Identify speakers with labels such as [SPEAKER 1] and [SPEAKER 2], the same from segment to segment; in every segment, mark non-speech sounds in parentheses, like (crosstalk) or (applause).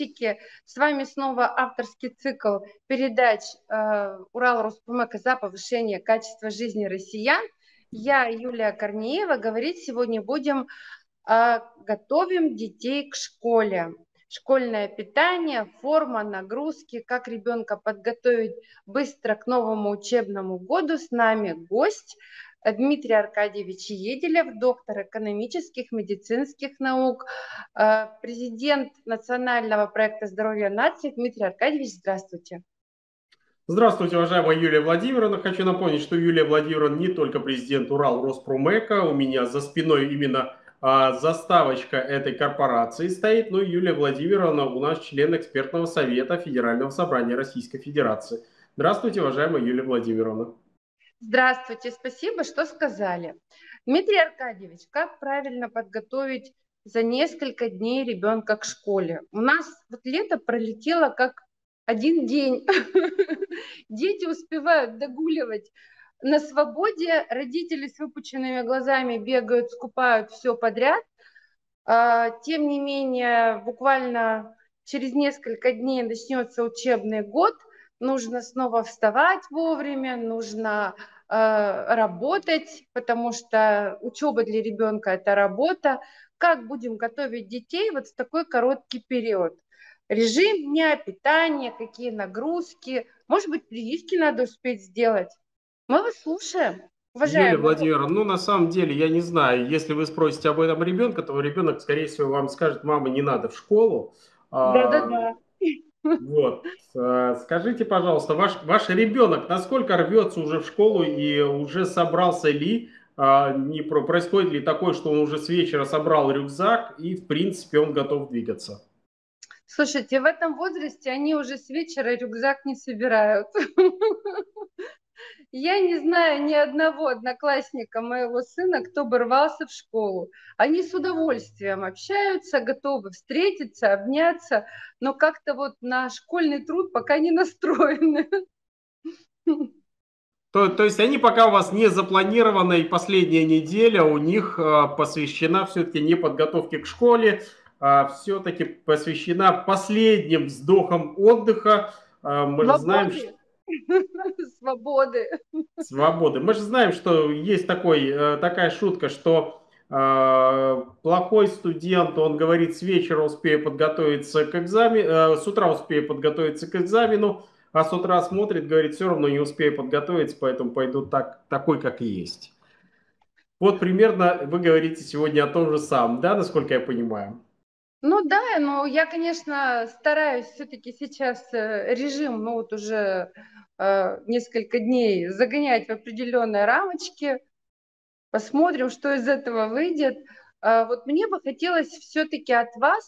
[SPEAKER 1] подписчики. С вами снова авторский цикл передач э, Урал Роспромека за повышение качества жизни россиян. Я, Юлия Корнеева, говорить сегодня будем э, «Готовим детей к школе». Школьное питание, форма, нагрузки, как ребенка подготовить быстро к новому учебному году. С нами гость – Дмитрий Аркадьевич Еделев, доктор экономических, медицинских наук, э, президент национального проекта здоровья нации. Дмитрий Аркадьевич, здравствуйте.
[SPEAKER 2] Здравствуйте, уважаемая Юлия Владимировна. Хочу напомнить, что Юлия Владимировна не только президент Урал Роспромека, у меня за спиной именно а, заставочка этой корпорации стоит, но Юлия Владимировна у нас член экспертного совета Федерального собрания Российской Федерации. Здравствуйте, уважаемая Юлия Владимировна.
[SPEAKER 1] Здравствуйте, спасибо, что сказали. Дмитрий Аркадьевич, как правильно подготовить за несколько дней ребенка к школе? У нас вот лето пролетело как один день. (laughs) Дети успевают догуливать на свободе, родители с выпученными глазами бегают, скупают все подряд. А, тем не менее, буквально через несколько дней начнется учебный год – нужно снова вставать вовремя, нужно э, работать, потому что учеба для ребенка это работа. Как будем готовить детей вот в такой короткий период? Режим дня, питание, какие нагрузки, может быть, прививки надо успеть сделать. Мы вас слушаем.
[SPEAKER 2] Уважаемый. Юлия Владимировна, ну на самом деле я не знаю, если вы спросите об этом ребенка, то ребенок, скорее всего, вам скажет, мама, не надо в школу.
[SPEAKER 1] Да-да-да.
[SPEAKER 2] Вот. Э, скажите, пожалуйста, ваш, ваш ребенок насколько рвется уже в школу и уже собрался ли, а, не про, происходит ли такое, что он уже с вечера собрал рюкзак и, в принципе, он готов двигаться?
[SPEAKER 1] Слушайте, в этом возрасте они уже с вечера рюкзак не собирают. (laughs) Я не знаю ни одного одноклассника моего сына, кто бы рвался в школу. Они с удовольствием общаются, готовы встретиться, обняться, но как-то вот на школьный труд пока не настроены.
[SPEAKER 2] То, то есть они пока у вас не запланированы, и последняя неделя у них а, посвящена все-таки не подготовке к школе, а все-таки посвящена последним вздохам отдыха. А, мы же знаем, что (laughs)
[SPEAKER 1] Свободы.
[SPEAKER 2] Свободы. Мы же знаем, что есть такой, э, такая шутка, что э, плохой студент, он говорит, с вечера успею подготовиться к экзамену, э, с утра успею подготовиться к экзамену, а с утра смотрит, говорит, все равно не успею подготовиться, поэтому пойду так, такой, как есть. Вот примерно вы говорите сегодня о том же самом, да, насколько я понимаю?
[SPEAKER 1] Ну да, но я, конечно, стараюсь все-таки сейчас режим, ну вот уже Э, несколько дней загонять в определенные рамочки, посмотрим, что из этого выйдет. Э, вот мне бы хотелось все-таки от вас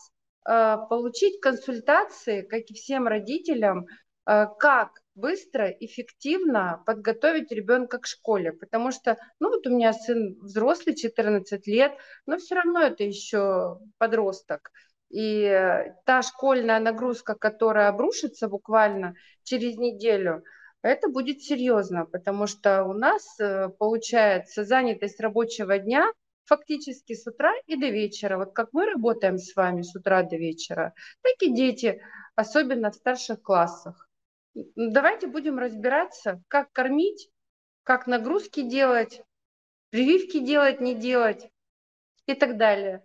[SPEAKER 1] э, получить консультации, как и всем родителям, как быстро, эффективно подготовить ребенка к школе. Потому что, ну вот у меня сын взрослый, 14 лет, но все равно это еще подросток. И та школьная нагрузка, которая обрушится буквально через неделю – это будет серьезно, потому что у нас э, получается занятость рабочего дня фактически с утра и до вечера. Вот как мы работаем с вами с утра до вечера, так и дети, особенно в старших классах. Давайте будем разбираться, как кормить, как нагрузки делать, прививки делать, не делать и так далее.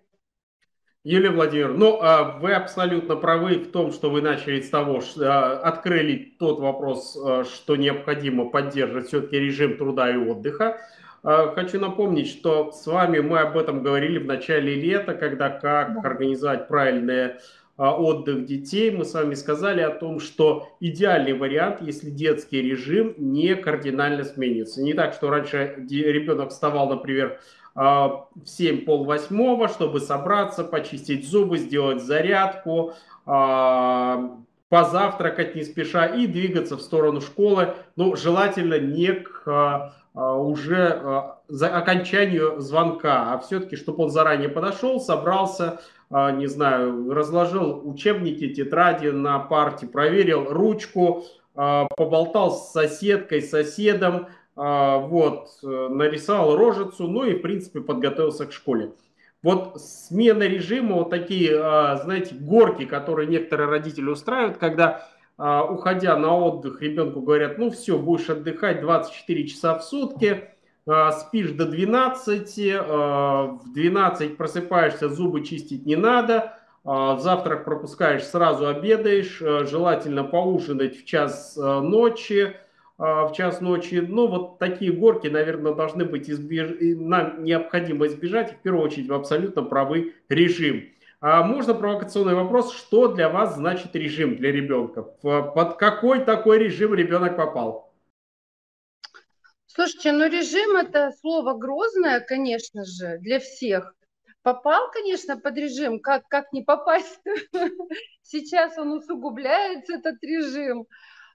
[SPEAKER 2] Юлия Владимировна, ну, а вы абсолютно правы в том, что вы начали с того, что а, открыли тот вопрос, а, что необходимо поддерживать все-таки режим труда и отдыха. Хочу напомнить, что с вами мы об этом говорили в начале лета, когда как организовать правильный отдых детей. Мы с вами сказали о том, что идеальный вариант, если детский режим не кардинально сменится. Не так, что раньше ребенок вставал, например, в 7 пол восьмого, чтобы собраться, почистить зубы, сделать зарядку, а, позавтракать не спеша и двигаться в сторону школы, но желательно не к а, а, уже за окончанию звонка, а все-таки, чтобы он заранее подошел, собрался, не знаю, разложил учебники, тетради на парте, проверил ручку, поболтал с соседкой, соседом, а, вот, э, нарисовал рожицу, ну и, в принципе, подготовился к школе. Вот смена режима, вот такие, а, знаете, горки, которые некоторые родители устраивают, когда, а, уходя на отдых, ребенку говорят, ну все, будешь отдыхать 24 часа в сутки, а, спишь до 12, в 12 просыпаешься, зубы чистить не надо, завтрак пропускаешь, сразу обедаешь, желательно поужинать в час ночи, а, в час ночи. Ну, вот такие горки, наверное, должны быть избеж... нам необходимо избежать, в первую очередь, в абсолютно правый режим. А можно провокационный вопрос, что для вас значит режим для ребенка? Под какой такой режим ребенок попал?
[SPEAKER 1] Слушайте, ну режим это слово грозное, конечно же, для всех. Попал, конечно, под режим, как, как не попасть? (laughs) Сейчас он усугубляется, этот режим.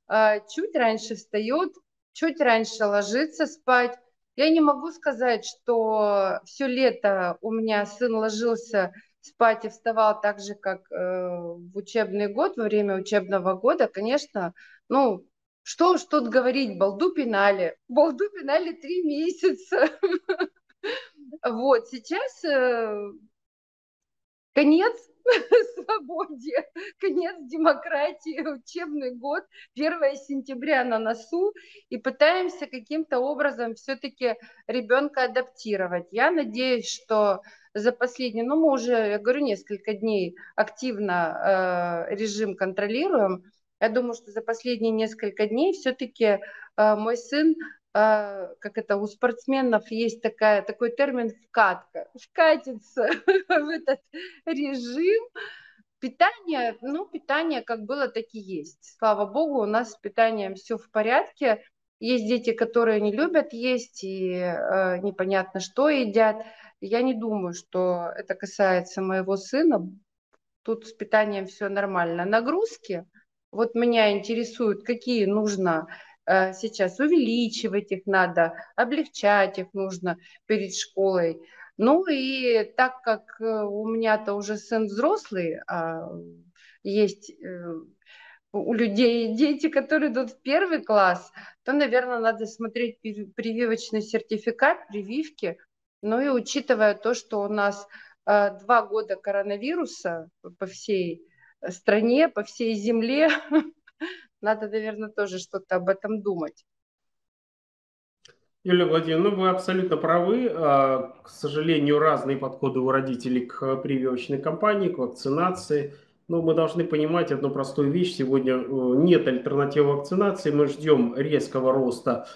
[SPEAKER 1] А, чуть раньше встает, чуть раньше ложится спать. Я не могу сказать, что все лето у меня сын ложился спать и вставал так же, как э, в учебный год, во время учебного года. Конечно, ну, что уж тут говорить, балду пинали. Балду пинали три месяца. (laughs) Вот, сейчас э, конец (laughs) свободе, конец демократии, учебный год, 1 сентября на носу, и пытаемся каким-то образом все-таки ребенка адаптировать. Я надеюсь, что за последние, ну мы уже, я говорю, несколько дней активно э, режим контролируем. Я думаю, что за последние несколько дней все-таки э, мой сын как это у спортсменов есть такая, такой термин вкатка, вкатиться (laughs) в этот режим. Питание, ну, питание как было, так и есть. Слава богу, у нас с питанием все в порядке. Есть дети, которые не любят есть и э, непонятно что едят. Я не думаю, что это касается моего сына. Тут с питанием все нормально. Нагрузки, вот меня интересуют, какие нужно сейчас увеличивать их надо, облегчать их нужно перед школой. Ну и так как э, у меня-то уже сын взрослый, а есть э, у людей дети, которые идут в первый класс, то, наверное, надо смотреть прививочный сертификат, прививки. Ну и учитывая то, что у нас два года коронавируса по всей стране, по всей земле, (laughs) надо, наверное, тоже что-то об этом думать.
[SPEAKER 2] Юлия Владимировна, ну вы абсолютно правы. А, к сожалению, разные подходы у родителей к прививочной кампании, к вакцинации. Но мы должны понимать одну простую вещь. Сегодня э, нет альтернативы вакцинации. Мы ждем резкого роста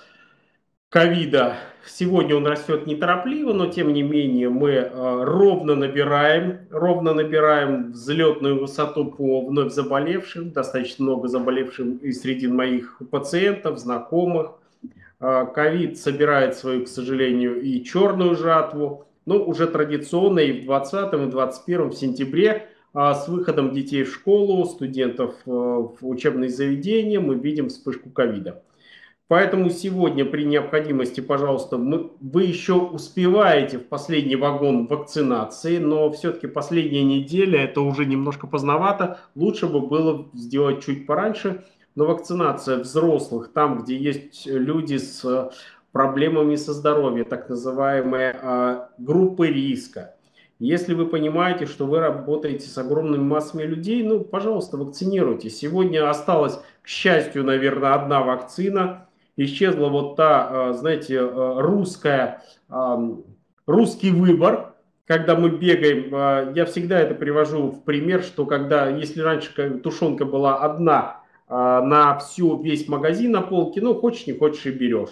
[SPEAKER 2] ковида. Сегодня он растет неторопливо, но тем не менее мы э, ровно набираем, ровно набираем взлетную высоту по вновь заболевшим, достаточно много заболевшим и среди моих пациентов, знакомых. Э, ковид собирает свою, к сожалению, и черную жатву, но уже традиционно и в 20 и 21 сентябре э, с выходом детей в школу, студентов в учебные заведения мы видим вспышку ковида. Поэтому сегодня при необходимости, пожалуйста, мы, вы еще успеваете в последний вагон вакцинации, но все-таки последняя неделя это уже немножко поздновато. Лучше бы было сделать чуть пораньше. Но вакцинация взрослых, там, где есть люди с проблемами со здоровьем, так называемые а, группы риска. Если вы понимаете, что вы работаете с огромными массами людей, ну, пожалуйста, вакцинируйте. Сегодня осталась, к счастью, наверное, одна вакцина – исчезла вот та, а, знаете, а, русская, русский выбор, когда мы бегаем, я всегда это привожу в пример, что когда, если раньше тушенка была одна на всю, весь магазин на полке, ну, хочешь, не хочешь и берешь.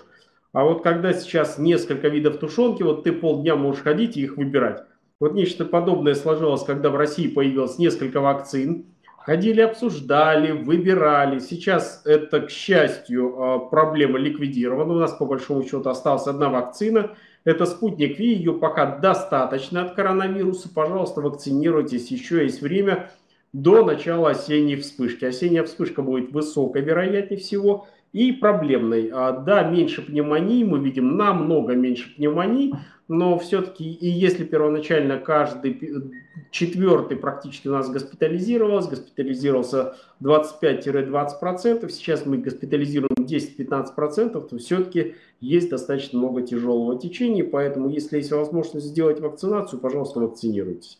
[SPEAKER 2] А вот когда сейчас несколько видов тушенки, вот ты полдня можешь ходить и их выбирать. Вот нечто подобное сложилось, когда в России появилось несколько вакцин, Ходили, обсуждали, выбирали. Сейчас это, к счастью, а, проблема ликвидирована. У нас, по большому счету, осталась одна вакцина. Это спутник Ви. Ее пока достаточно от коронавируса. Пожалуйста, вакцинируйтесь. Еще есть время до начала осенней вспышки. Осенняя вспышка будет высокой, вероятнее всего. и проблемной. А, да, меньше пневмонии, мы видим намного меньше пневмоний, но все-таки и если первоначально каждый четвертый практически у нас госпитализировался, госпитализировался 25-20%, сейчас мы госпитализируем 10-15%, то все-таки есть достаточно много тяжелого течения, поэтому если есть возможность сделать вакцинацию, пожалуйста, вакцинируйтесь.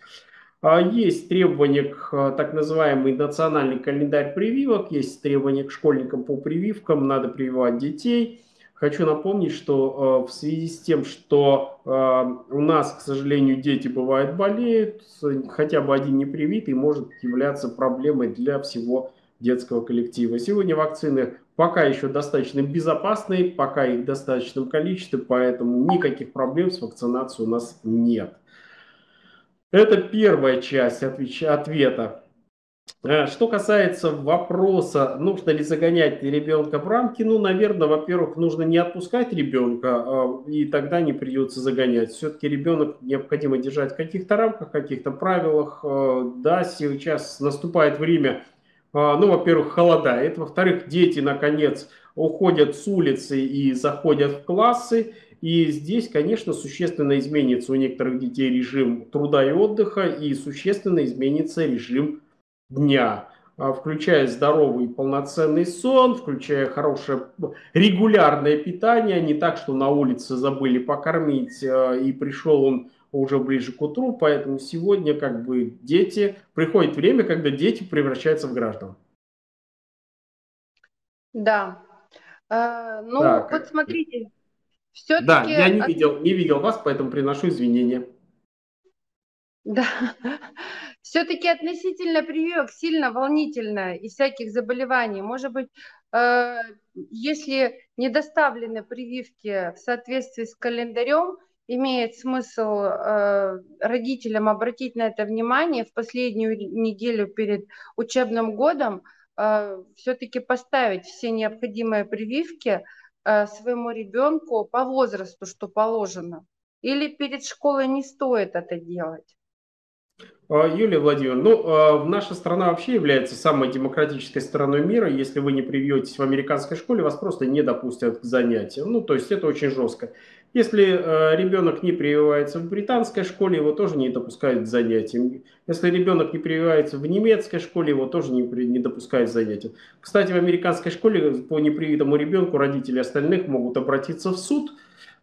[SPEAKER 2] А, есть требования к а, так называемый национальный календарь прививок, есть требования к школьникам по прививкам, надо прививать детей. Хочу напомнить, что а, в связи с тем, что у нас, к сожалению, дети бывают болеют, хотя бы один непривитый может являться проблемой для всего детского коллектива. Сегодня вакцины пока еще достаточно безопасные, пока их в достаточном количестве, поэтому никаких проблем с вакцинацией у нас нет. Это первая часть ответа. Э, что касается вопроса, нужно ли загонять ребенка в рамки, ну, наверное, во-первых, нужно не отпускать ребенка, а, и тогда не придется загонять. Все-таки ребенок необходимо держать в каких-то рамках, каких-то правилах. Э, да, сейчас наступает время, э, ну, во-первых, холодает, во-вторых, дети, наконец, уходят с улицы и заходят в классы, и здесь, конечно, существенно изменится у некоторых детей режим труда и отдыха, и существенно изменится режим дня а, включая здоровый полноценный сон, включая хорошее регулярное питание, не так, что на улице забыли покормить, а, и пришел он уже ближе к утру, поэтому сегодня как бы дети, приходит время, когда дети превращаются в граждан.
[SPEAKER 1] Да. Э, ну, так. вот смотрите,
[SPEAKER 2] все-таки... Да, я не видел, не видел вас, поэтому приношу извинения.
[SPEAKER 1] Да, (laughs) все-таки относительно прививок сильно волнительно и всяких заболеваний. Может быть, э, если не доставлены прививки в соответствии с календарем, имеет смысл э, родителям обратить на это внимание в последнюю неделю перед учебным годом, э, все-таки поставить все необходимые прививки, Э, своему ребенку по возрасту, что положено? Или перед школой не стоит это делать?
[SPEAKER 2] А, Юлия Владимировна, ну, а, наша страна вообще является самой демократической страной мира. Если вы не привьетесь в американской школе, вас просто не допустят к занятиям. Ну, то есть это очень жестко. Если э, ребенок не прививается в британской школе, его тоже не допускают к занятиям. Если ребенок не прививается в немецкой школе, его тоже не, не допускают к занятиям. Кстати, в американской школе по непривитому ребенку родители остальных могут обратиться в суд,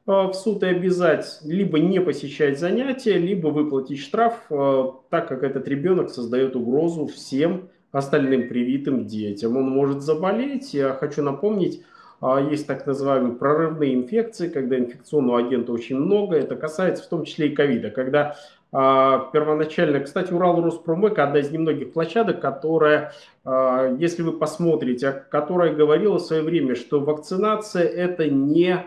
[SPEAKER 2] в суд и обязать либо не посещать занятия, либо выплатить штраф, э, так как этот ребенок создает угрозу всем остальным привитым детям. Он может заболеть. Я хочу напомнить, а, есть так называемые прорывные инфекции, когда инфекционного агента очень много. Это касается в том числе и ковида, когда а, первоначально, кстати, Урал Роспромек одна из немногих площадок, которая, а, если вы посмотрите, которая говорила в свое время, что вакцинация это не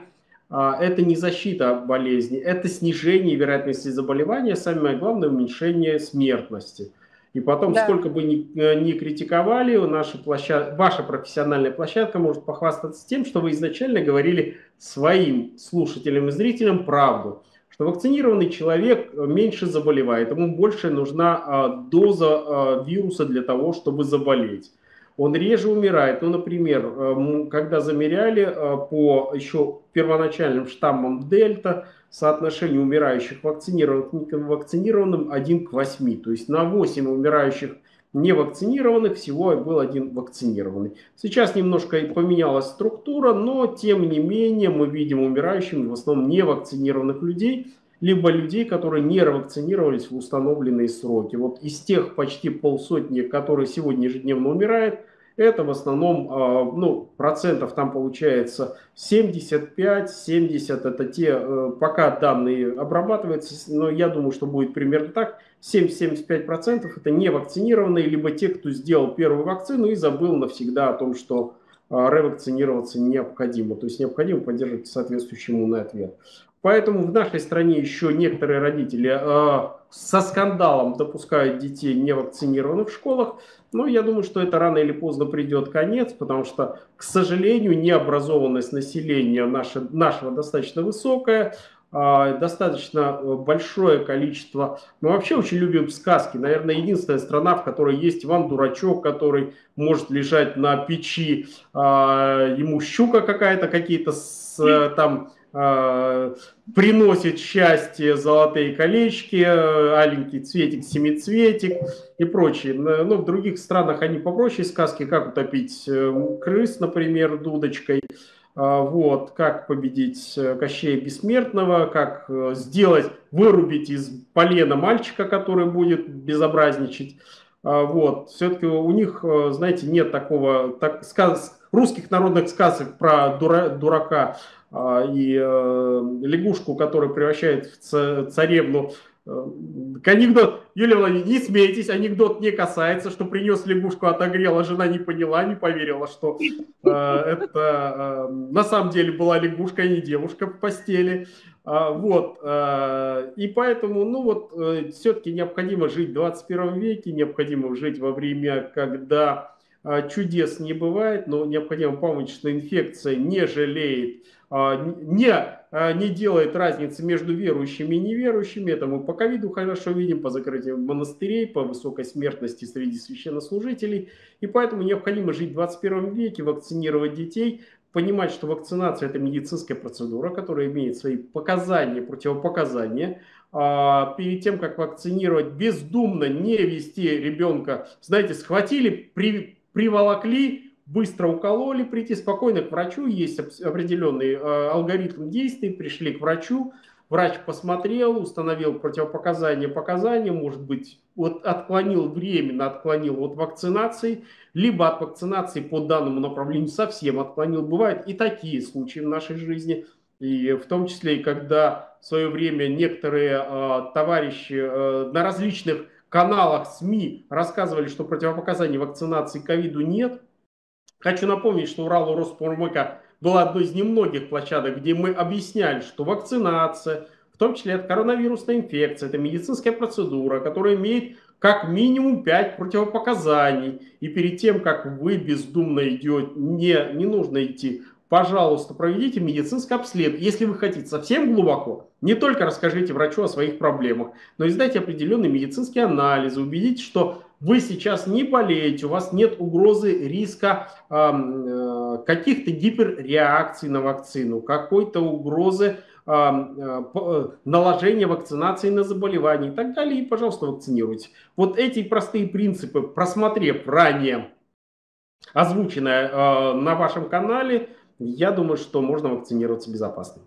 [SPEAKER 2] это не защита от болезни, это снижение вероятности заболевания, самое главное уменьшение смертности. И потом, да. сколько бы ни, э, ни критиковали, наша площад... ваша профессиональная площадка может похвастаться тем, что вы изначально говорили своим слушателям и зрителям правду, что вакцинированный человек э, меньше заболевает, ему больше нужна а, доза а, вируса для того, чтобы заболеть. Он реже умирает. Ну, например, э, когда замеряли по еще первоначальным штаммам Дельта, соотношение умирающих вакцинированных к невакцинированным 1 к 8. То есть на 8 умирающих невакцинированных всего был один вакцинированный. Сейчас немножко поменялась структура, но тем не менее мы видим умирающими в основном невакцинированных людей, либо людей, которые не вакцинировались в установленные сроки. Вот из тех почти полсотни, которые сегодня ежедневно умирают, это в основном, а, ну, процентов там получается 75-70, это те, э, пока данные обрабатываются, но я думаю, что будет примерно так, 70-75 процентов это не вакцинированные, либо те, кто сделал первую вакцину и забыл навсегда о том, что а, ревакцинироваться необходимо, то есть необходимо поддерживать соответствующий иммунный ответ. Поэтому в нашей стране еще некоторые родители э, со скандалом допускают детей невакцинированных в школах. Но я думаю, что это рано или поздно придет конец, потому что, к сожалению, необразованность населения наша, нашего достаточно высокая. а, достаточно э, большое количество. Мы вообще очень любим сказки. Наверное, единственная страна, в которой есть Иван Дурачок, который может лежать на печи, а, ему щука какая-то, какие-то там приносит счастье золотые колечки, э, аленький цветик, семицветик и прочее. Но в других странах они попроще сказки, как утопить крыс, например, дудочкой. Вот, как победить э, Кощея Бессмертного, как э, сделать, вырубить из полена мальчика, который будет безобразничать. Вот, все-таки у них, э, знаете, нет такого, так, сказ, русских народных сказок про дура, дурака и э, лягушку, которая превращает в царевну Анекдот, Юлия Владимировна, не смейтесь, анекдот не касается, что принес лягушку, отогрела, жена не поняла, не поверила, что э, это э, на самом деле была лягушка, а не девушка в постели. А, вот, э, и поэтому, ну вот, э, все-таки необходимо жить в 21 веке, необходимо жить во время, когда э, чудес не бывает, но необходимо помнить, что инфекция не жалеет а, не, а, не делает разницы между верующими и неверующими. Это мы по ковиду хорошо видим, по закрытию монастырей, по высокой смертности среди священнослужителей. И поэтому необходимо жить в 21 веке, вакцинировать детей, понимать, что вакцинация – это медицинская процедура, которая имеет свои показания, противопоказания. А, перед тем, как вакцинировать, бездумно не вести ребенка, знаете, схватили, при, приволокли, быстро укололи, прийти спокойно к врачу, есть определенный э, алгоритм действий, пришли к врачу, врач посмотрел, установил противопоказания, показания, может быть, вот отклонил временно, отклонил от вакцинации, либо от вакцинации по данному направлению совсем отклонил. Бывают и такие случаи в нашей жизни, и в том числе, и когда в свое время некоторые э, товарищи э, на различных каналах СМИ рассказывали, что противопоказаний вакцинации ковиду нет, Хочу напомнить, что Урал Роспромека была одной из немногих площадок, где мы объясняли, что вакцинация, в том числе от коронавирусной инфекции, это медицинская процедура, которая имеет как минимум 5 противопоказаний. И перед тем, как вы бездумно идете, не, не нужно идти пожалуйста, проведите медицинское обследование. Если вы хотите совсем глубоко, не только расскажите врачу о своих проблемах, но и сдайте определенные медицинские анализы, убедитесь, что вы сейчас не болеете, у вас нет угрозы риска э, каких-то гиперреакций на вакцину, какой-то угрозы э, наложения вакцинации на заболевания и так далее, и, пожалуйста, вакцинируйте. Вот эти простые принципы, просмотрев ранее озвученное э, на вашем канале, я думаю, что можно вакцинироваться безопасно.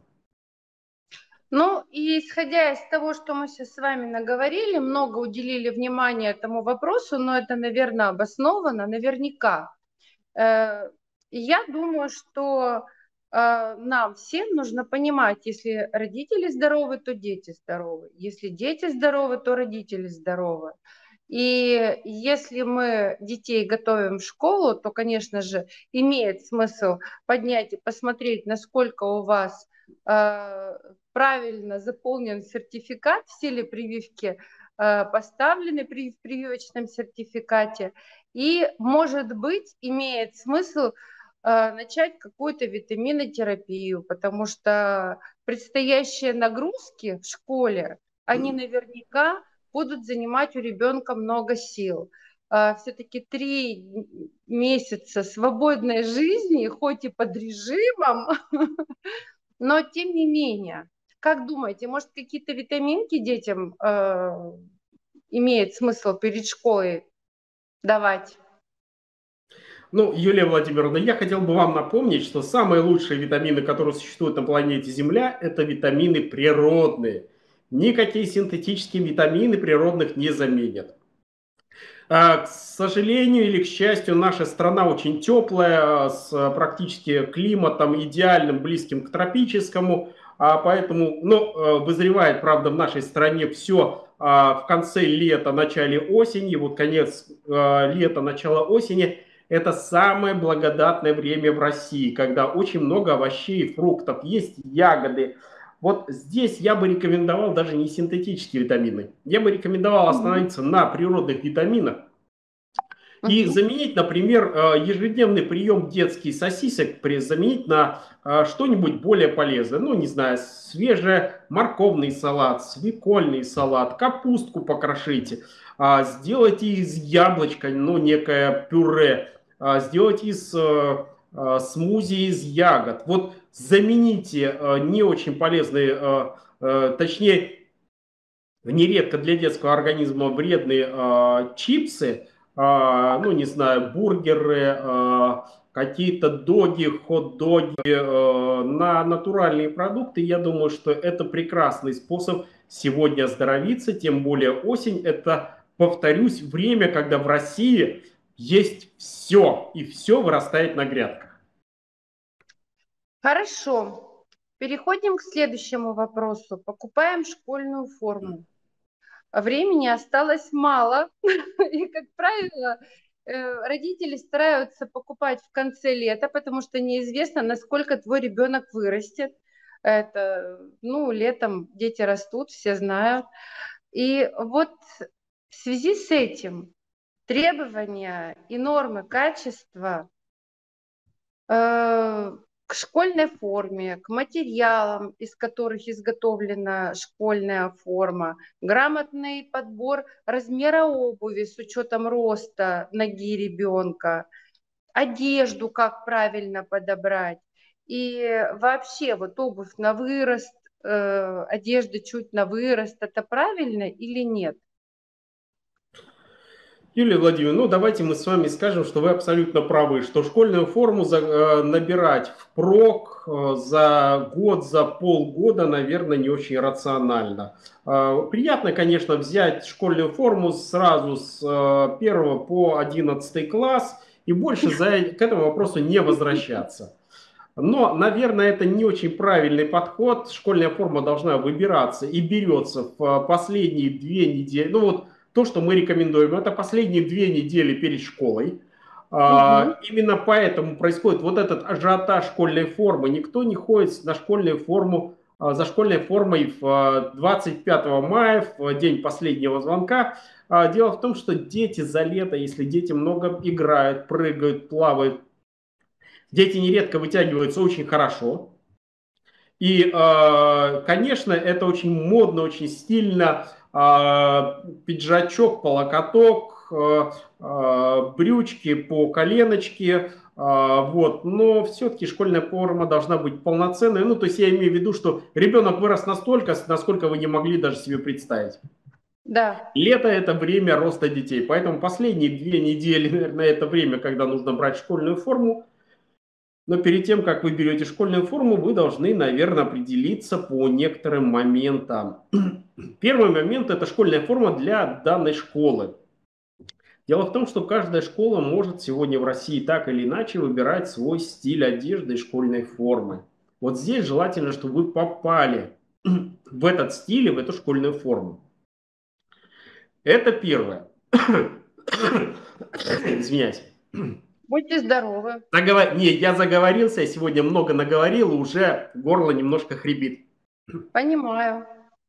[SPEAKER 1] Ну, и исходя из того, что мы сейчас с вами наговорили, много уделили внимания этому вопросу, но это, наверное, обосновано, наверняка. Э, я думаю, что э, нам всем нужно понимать, если родители здоровы, то дети здоровы. Если дети здоровы, то родители здоровы. И если мы детей готовим в школу, то, конечно же, имеет смысл поднять и посмотреть, насколько у вас э, правильно заполнен сертификат, все ли прививки э, поставлены при прививочном сертификате. И, может быть, имеет смысл э, начать какую-то витаминотерапию, потому что предстоящие нагрузки в школе, они наверняка будут занимать у ребенка много сил. А, Все-таки три месяца свободной жизни, хоть и под режимом, (laughs) но тем не менее, как думаете, может какие-то витаминки детям э, имеет смысл перед школой давать?
[SPEAKER 2] Ну, Юлия Владимировна, я хотел бы вам напомнить, что самые лучшие витамины, которые существуют на планете Земля, это витамины природные – Никакие синтетические витамины природных не заменят. А, к сожалению или к счастью, наша страна очень теплая, а, с практически климатом идеальным, близким к тропическому, а поэтому, ну, вызревает, правда, в нашей стране все в конце лета, начале осени, вот конец лета, начало осени, это самое благодатное время в России, когда очень много овощей, фруктов, есть ягоды, вот здесь я бы рекомендовал даже не синтетические витамины. Я бы рекомендовал остановиться на природных витаминах. И заменить, например, э, ежедневный прием детских сосисок заменить на э, что-нибудь более полезное. Ну, не знаю, свежий морковный салат, свекольный салат, капустку покрошите, а, сделайте из яблочка, ну, некое пюре, а, сделайте из э, смузи из ягод. Вот замените не очень полезные, точнее, нередко для детского организма вредные чипсы, ну, не знаю, бургеры, а, какие-то доги, хот-доги а, на натуральные продукты, я думаю, что это прекрасный способ сегодня оздоровиться, тем более осень – это, повторюсь, время, когда в России есть все, и все вырастает на грядках.
[SPEAKER 1] Хорошо. Переходим к следующему вопросу. Покупаем школьную форму времени осталось мало. (laughs) И, как правило, э, родители стараются покупать в конце лета, потому что неизвестно, насколько твой ребенок вырастет. Это, ну, летом дети растут, все знают. И вот в связи с этим требования и нормы качества э, к школьной форме, к материалам, из которых изготовлена школьная форма, грамотный подбор размера обуви с учетом роста ноги ребенка, одежду как правильно подобрать. И вообще вот обувь на вырост, э, одежда чуть на вырост, это правильно или нет?
[SPEAKER 2] Юлия Владимировна, ну давайте мы с вами скажем, что вы абсолютно правы, что школьную форму за, э, набирать впрок э, за год, за полгода, наверное, не очень рационально. Э, приятно, конечно, взять школьную форму сразу с э, 1 по 11 класс и больше за, к этому вопросу не возвращаться. Но, наверное, это не очень правильный подход. Школьная форма должна выбираться и берется в э, последние две недели. Ну вот то, что мы рекомендуем, это последние две недели перед школой. Угу. А, именно поэтому происходит вот этот ажиотаж школьной формы. Никто не ходит на школьную форму, а, за школьной формой в 25 а, мая, в день последнего звонка. А, дело в том, что дети за лето, если дети много играют, прыгают, плавают, дети нередко вытягиваются очень хорошо. И, конечно, это очень модно, очень стильно а, пиджачок по локоток, а, а, брючки по коленочке, вот, но все-таки школьная форма должна быть полноценной. Ну, то есть я имею в виду, что ребенок вырос настолько, насколько вы не могли даже себе представить. Да. Лето – это время роста детей, поэтому последние две недели, наверное, это время, когда нужно брать школьную форму. Но перед тем, как вы берете школьную форму, вы должны, наверное, определиться по некоторым моментам. (clears throat) Первый момент – это школьная форма для данной школы. Дело в том, что каждая школа может сегодня в России так или иначе выбирать свой стиль одежды и школьной формы. Вот здесь желательно, чтобы вы попали (clears throat) в этот стиль и в эту школьную форму. Это первое. (clears throat) Извиняюсь.
[SPEAKER 1] Будьте здоровы.
[SPEAKER 2] Заговор... Не, я заговорился, я сегодня много наговорил, и уже горло немножко хрипит.
[SPEAKER 1] Понимаю.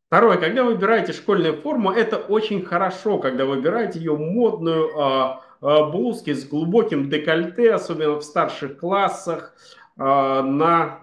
[SPEAKER 2] Второе, когда выбираете школьную форму, это очень хорошо, когда выбираете ее модную а, а, блузки с глубоким декольте, особенно в старших классах, а, на,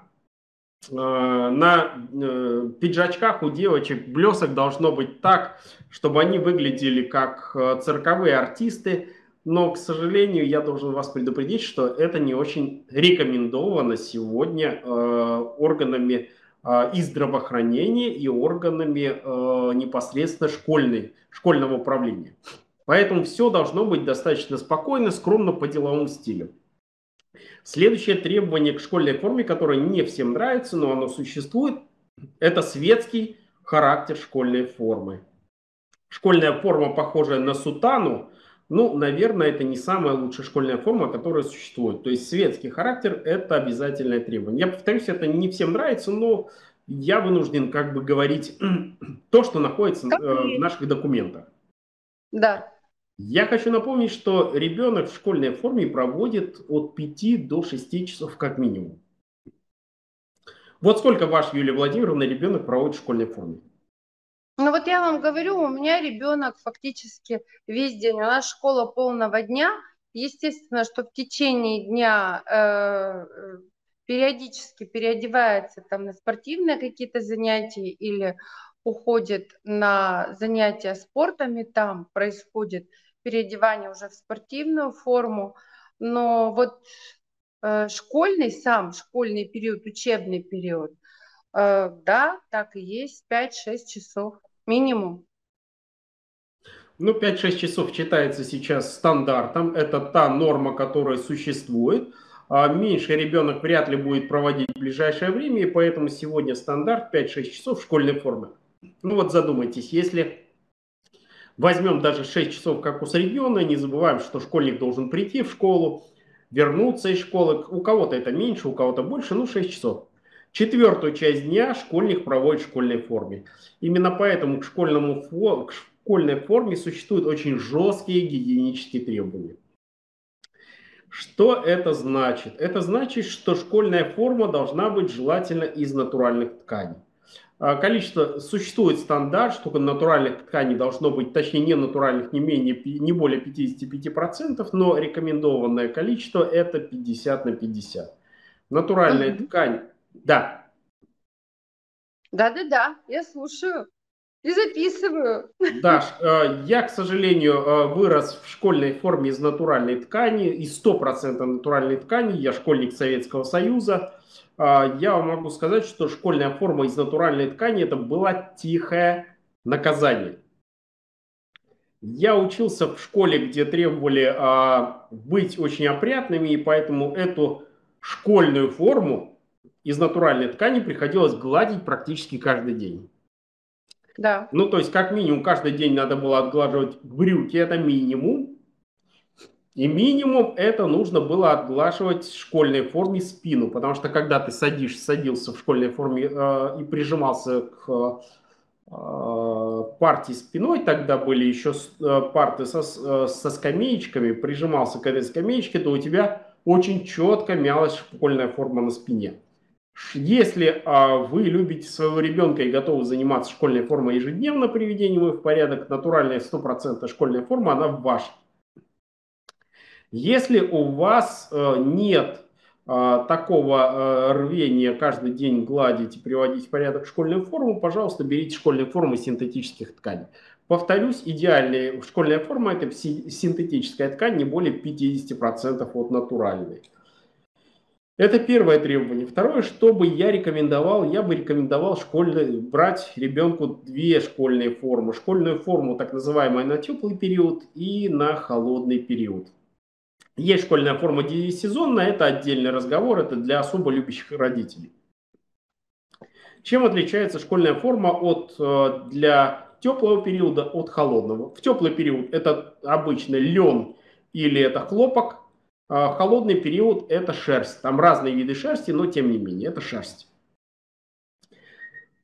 [SPEAKER 2] а, на а, пиджачках у девочек блесок должно быть так, чтобы они выглядели как а, цирковые артисты, но, к сожалению, я должен вас предупредить, что это не очень рекомендовано сегодня э, органами э, и здравоохранения, и органами э, непосредственно школьной, школьного управления. Поэтому все должно быть достаточно спокойно, скромно по деловому стилю. Следующее требование к школьной форме, которое не всем нравится, но оно существует, это светский характер школьной формы. Школьная форма, похожая на сутану, ну, наверное, это не самая лучшая школьная форма, которая существует. То есть светский характер – это обязательное требование. Я повторюсь, это не всем нравится, но я вынужден как бы говорить (clears throat) то, что находится э, в наших документах.
[SPEAKER 1] Да.
[SPEAKER 2] Я хочу напомнить, что ребенок в школьной форме проводит от 5 до 6 часов как минимум. Вот сколько ваш, Юлия Владимировна, ребенок проводит в школьной форме?
[SPEAKER 1] Ну вот я вам говорю, у меня ребенок фактически весь день, у нас школа полного дня, естественно, что в течение дня э, периодически переодевается там на спортивные какие-то занятия или уходит на занятия спортами, там происходит переодевание уже в спортивную форму, но вот э, школьный сам, школьный период, учебный период, э, да, так и есть, 5-6 часов минимум.
[SPEAKER 2] Ну, 5-6 часов считается сейчас стандартом. Это та норма, которая существует. А меньше ребенок вряд ли будет проводить в ближайшее время, и поэтому сегодня стандарт 5-6 часов в школьной форме. Ну вот задумайтесь, если возьмем даже 6 часов, как усредненное, не забываем, что школьник должен прийти в школу, вернуться из школы. У кого-то это меньше, у кого-то больше, ну 6 часов. Четвертую часть дня школьник проводит в школьной форме. Именно поэтому к школьному к школьной форме существуют очень жесткие гигиенические требования. Что это значит? Это значит, что школьная форма должна быть желательно из натуральных тканей. А, количество, существует стандарт, что натуральных тканей должно быть, точнее не натуральных, не, менее, не более 55%, но рекомендованное количество это 50 на 50. Натуральная ткань, да.
[SPEAKER 1] Да-да-да, я слушаю. И записываю.
[SPEAKER 2] Да, э, я, к сожалению, э, вырос в школьной форме из натуральной ткани, из 100% натуральной ткани. Я школьник Советского Союза. Э, я вам могу сказать, что школьная форма из натуральной ткани это было тихое наказание. Я учился в школе, где требовали быть очень опрятными, и поэтому эту школьную форму из натуральной ткани приходилось гладить практически каждый день. Да. Ну, то есть, как минимум, каждый день надо было отглаживать брюки, это минимум. И минимум это нужно было отглаживать в школьной форме спину, потому что когда ты садишь, садился в школьной форме э, и прижимался к э, партии спиной, тогда были еще э, парты со, э, со скамеечками, прижимался к этой скамеечке, то у тебя очень четко мялась школьная форма на спине. Если а, вы любите своего ребенка и готовы заниматься школьной формой ежедневно, приведением его в порядок, натуральная 100% школьная форма, она ваша. Если у вас а, нет а, такого а, рвения каждый день гладить и приводить в порядок школьную форму, пожалуйста, берите школьную форму синтетических тканей. Повторюсь, идеальная школьная форма это синтетическая ткань, не более 50% от натуральной. Это первое требование. Второе, что бы я рекомендовал, я бы рекомендовал школьный, брать ребенку две школьные формы. Школьную форму, так называемую, на теплый период и на холодный период. Есть школьная форма сезонная, это отдельный разговор, это для особо любящих родителей. Чем отличается школьная форма от, э, для теплого периода от холодного? В теплый период это обычно лен или это хлопок, холодный период – это шерсть. Там разные виды шерсти, но тем не менее, это шерсть.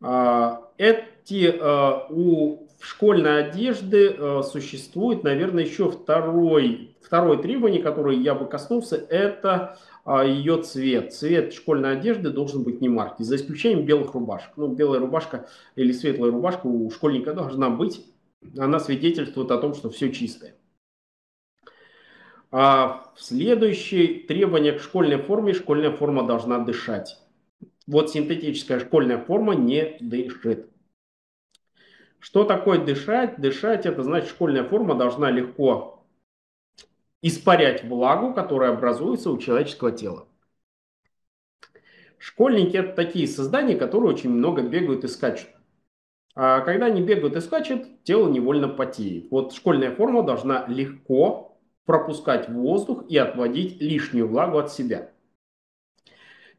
[SPEAKER 2] А, эти а, у школьной одежды существует, наверное, еще второй, второе требование, которое я бы коснулся, это ее цвет. Цвет школьной одежды должен быть не марки, за исключением белых рубашек. Ну, белая рубашка или светлая рубашка у школьника должна быть. Она свидетельствует о том, что все чистое. А следующее требование к школьной форме, школьная форма должна дышать. Вот синтетическая школьная форма не дышит. Что такое дышать? Дышать это значит школьная форма должна легко испарять влагу, которая образуется у человеческого тела. Школьники это такие создания, которые очень много бегают и скачут. А когда они бегают и скачут, тело невольно потеет. Вот школьная форма должна легко пропускать воздух и отводить лишнюю влагу от себя.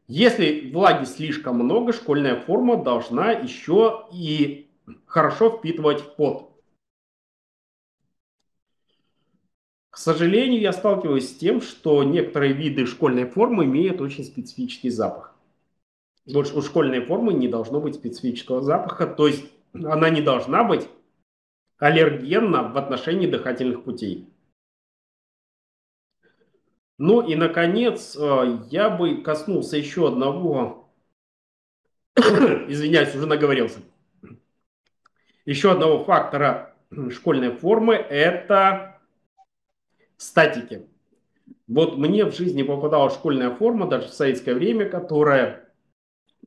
[SPEAKER 2] Если влаги слишком много, школьная форма должна еще и хорошо впитывать пот. К сожалению, я сталкиваюсь с тем, что некоторые виды школьной формы имеют очень специфический запах. У школьной формы не должно быть специфического запаха, то есть она не должна быть аллергенна в отношении дыхательных путей. Ну и, наконец, э, я бы коснулся еще одного, (coughs) извиняюсь, уже наговорился, еще одного фактора школьной формы – это статики. Вот мне в жизни попадала школьная форма, даже в советское время, которая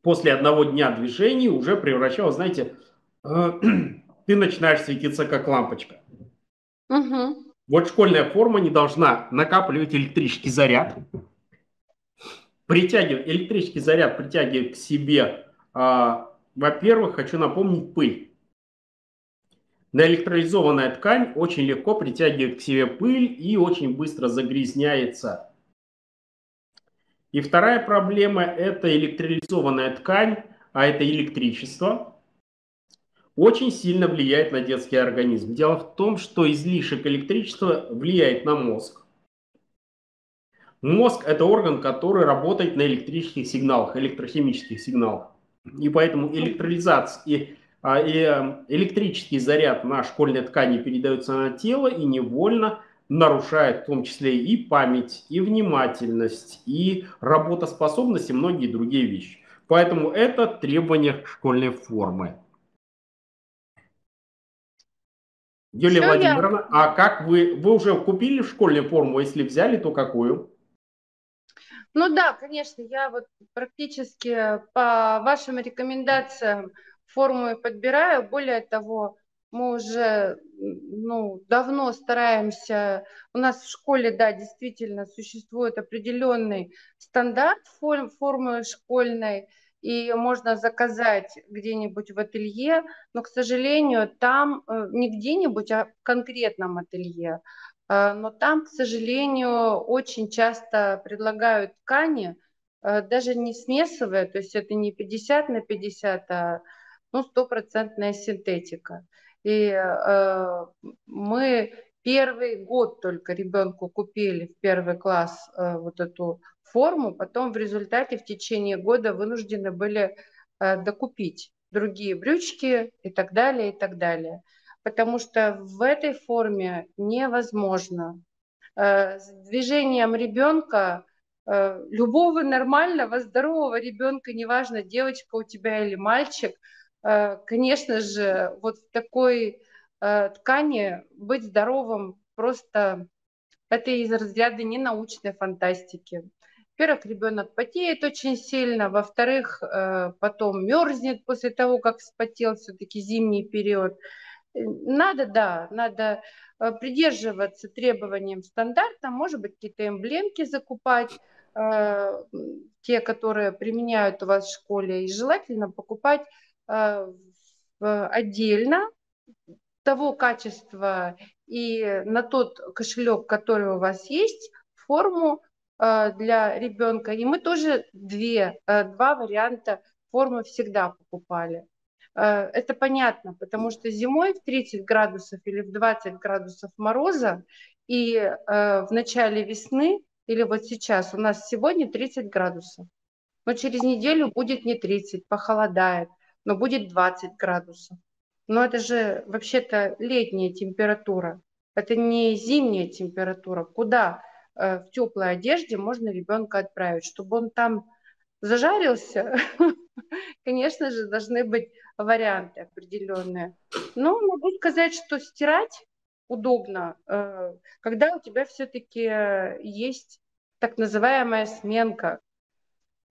[SPEAKER 2] после одного дня движений уже превращалась, знаете, э, (coughs) ты начинаешь светиться как лампочка. Угу. Вот школьная форма не должна накапливать электрический заряд, притягивать электрический заряд притягивает к себе, а, во-первых, хочу напомнить пыль. Наэлектролизованная ткань очень легко притягивает к себе пыль и очень быстро загрязняется. И вторая проблема – это электролизованная ткань, а это электричество, очень сильно влияет на детский организм. Дело в том, что излишек электричества влияет на мозг. Мозг – это орган, который работает на электрических сигналах, электрохимических сигналах. И поэтому электролизация а, и эм, электрический заряд на школьной ткани передается на тело и невольно нарушает в том числе и память, и внимательность, и работоспособность, и многие другие вещи. Поэтому это требование школьной формы. Юлия Все Владимировна, я... а как вы, вы уже купили школьную форму? Если взяли, то какую?
[SPEAKER 1] Ну да, конечно, я вот практически по вашим рекомендациям форму подбираю. Более того, мы уже ну, давно стараемся, у нас в школе, да, действительно существует определенный стандарт форм, формы школьной, и можно заказать где-нибудь в ателье, но, к сожалению, там э, не где-нибудь, а в конкретном ателье, э, но там, к сожалению, очень часто предлагают ткани, э, даже не смесовые, то есть это не 50 на 50, а ну, стопроцентная синтетика. И э, мы первый год только ребенку купили в первый класс э, вот эту форму, потом в результате в течение года вынуждены были э, докупить другие брючки и так далее, и так далее. Потому что в этой форме невозможно э, с движением ребенка э, любого нормального, здорового ребенка, неважно, девочка у тебя или мальчик – Э, конечно же, вот в такой ткани быть здоровым просто это из разряда ненаучной фантастики. Во-первых, ребенок потеет очень сильно, во-вторых, э, потом мерзнет после того, как вспотел все-таки зимний период. Надо, да, надо придерживаться требованиям стандарта, может быть, какие-то эмблемки закупать, те, которые применяют у вас в школе, и желательно покупать Э, отдельно того качества и на тот кошелек, который у вас есть, форму э, для ребенка. И мы тоже две, э, два варианта формы всегда покупали. Это понятно, потому что зимой в 30 градусов или в 20 градусов мороза и в начале весны или вот сейчас у нас сегодня 30 градусов, но через неделю будет не 30, похолодает но будет 20 градусов. Но это же вообще-то летняя температура, это не зимняя температура. Куда э, в теплой одежде можно ребенка отправить, чтобы он там зажарился? (laughs) Конечно же, должны быть варианты определенные. Но могу сказать, что стирать удобно, э, когда у тебя все-таки есть так называемая сменка.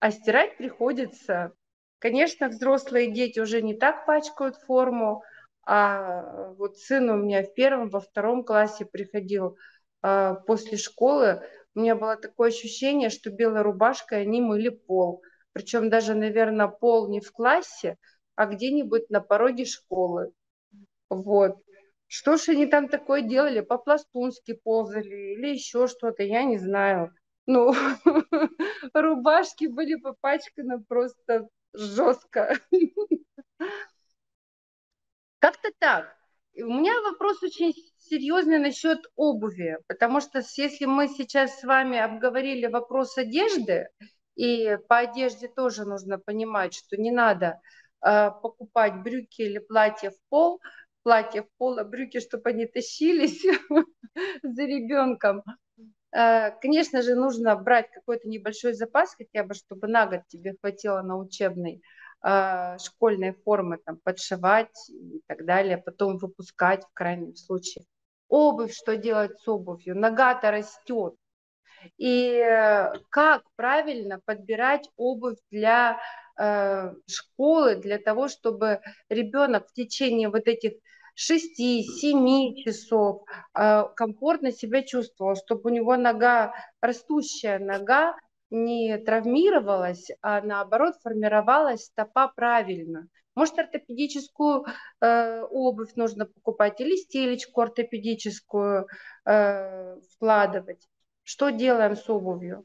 [SPEAKER 1] А стирать приходится Конечно, взрослые дети уже не так пачкают форму, а вот сын у меня в первом, во втором классе приходил а, после школы, у меня было такое ощущение, что белой рубашкой они мыли пол. Причем даже, наверное, пол не в классе, а где-нибудь на пороге школы. Вот. Что ж они там такое делали? По-пластунски ползали или еще что-то, я не знаю. Ну, (laughs) рубашки были попачканы просто жестко. Как-то так. У меня вопрос очень серьезный насчет обуви, потому что если мы сейчас с вами обговорили вопрос одежды, и по одежде тоже нужно понимать, что не надо э, покупать брюки или платье в пол, платье в пол, а брюки, чтобы они тащились (laughs) за ребенком. Э, конечно же, нужно брать какой-то небольшой запас, хотя бы, чтобы на год тебе хватило на учебной э, школьной формы, там, подшивать и так далее, потом выпускать в крайнем случае. Обувь, что делать с обувью? Нога-то растет. и э, как правильно подбирать обувь для школы, для того, чтобы ребенок в течение вот этих 6-7 часов э, комфортно себя чувствовал, чтобы у него нога, растущая нога не травмировалась, а наоборот формировалась стопа правильно. Может, ортопедическую э, обувь нужно покупать или стелечку ортопедическую э, вкладывать. Что делаем с обувью?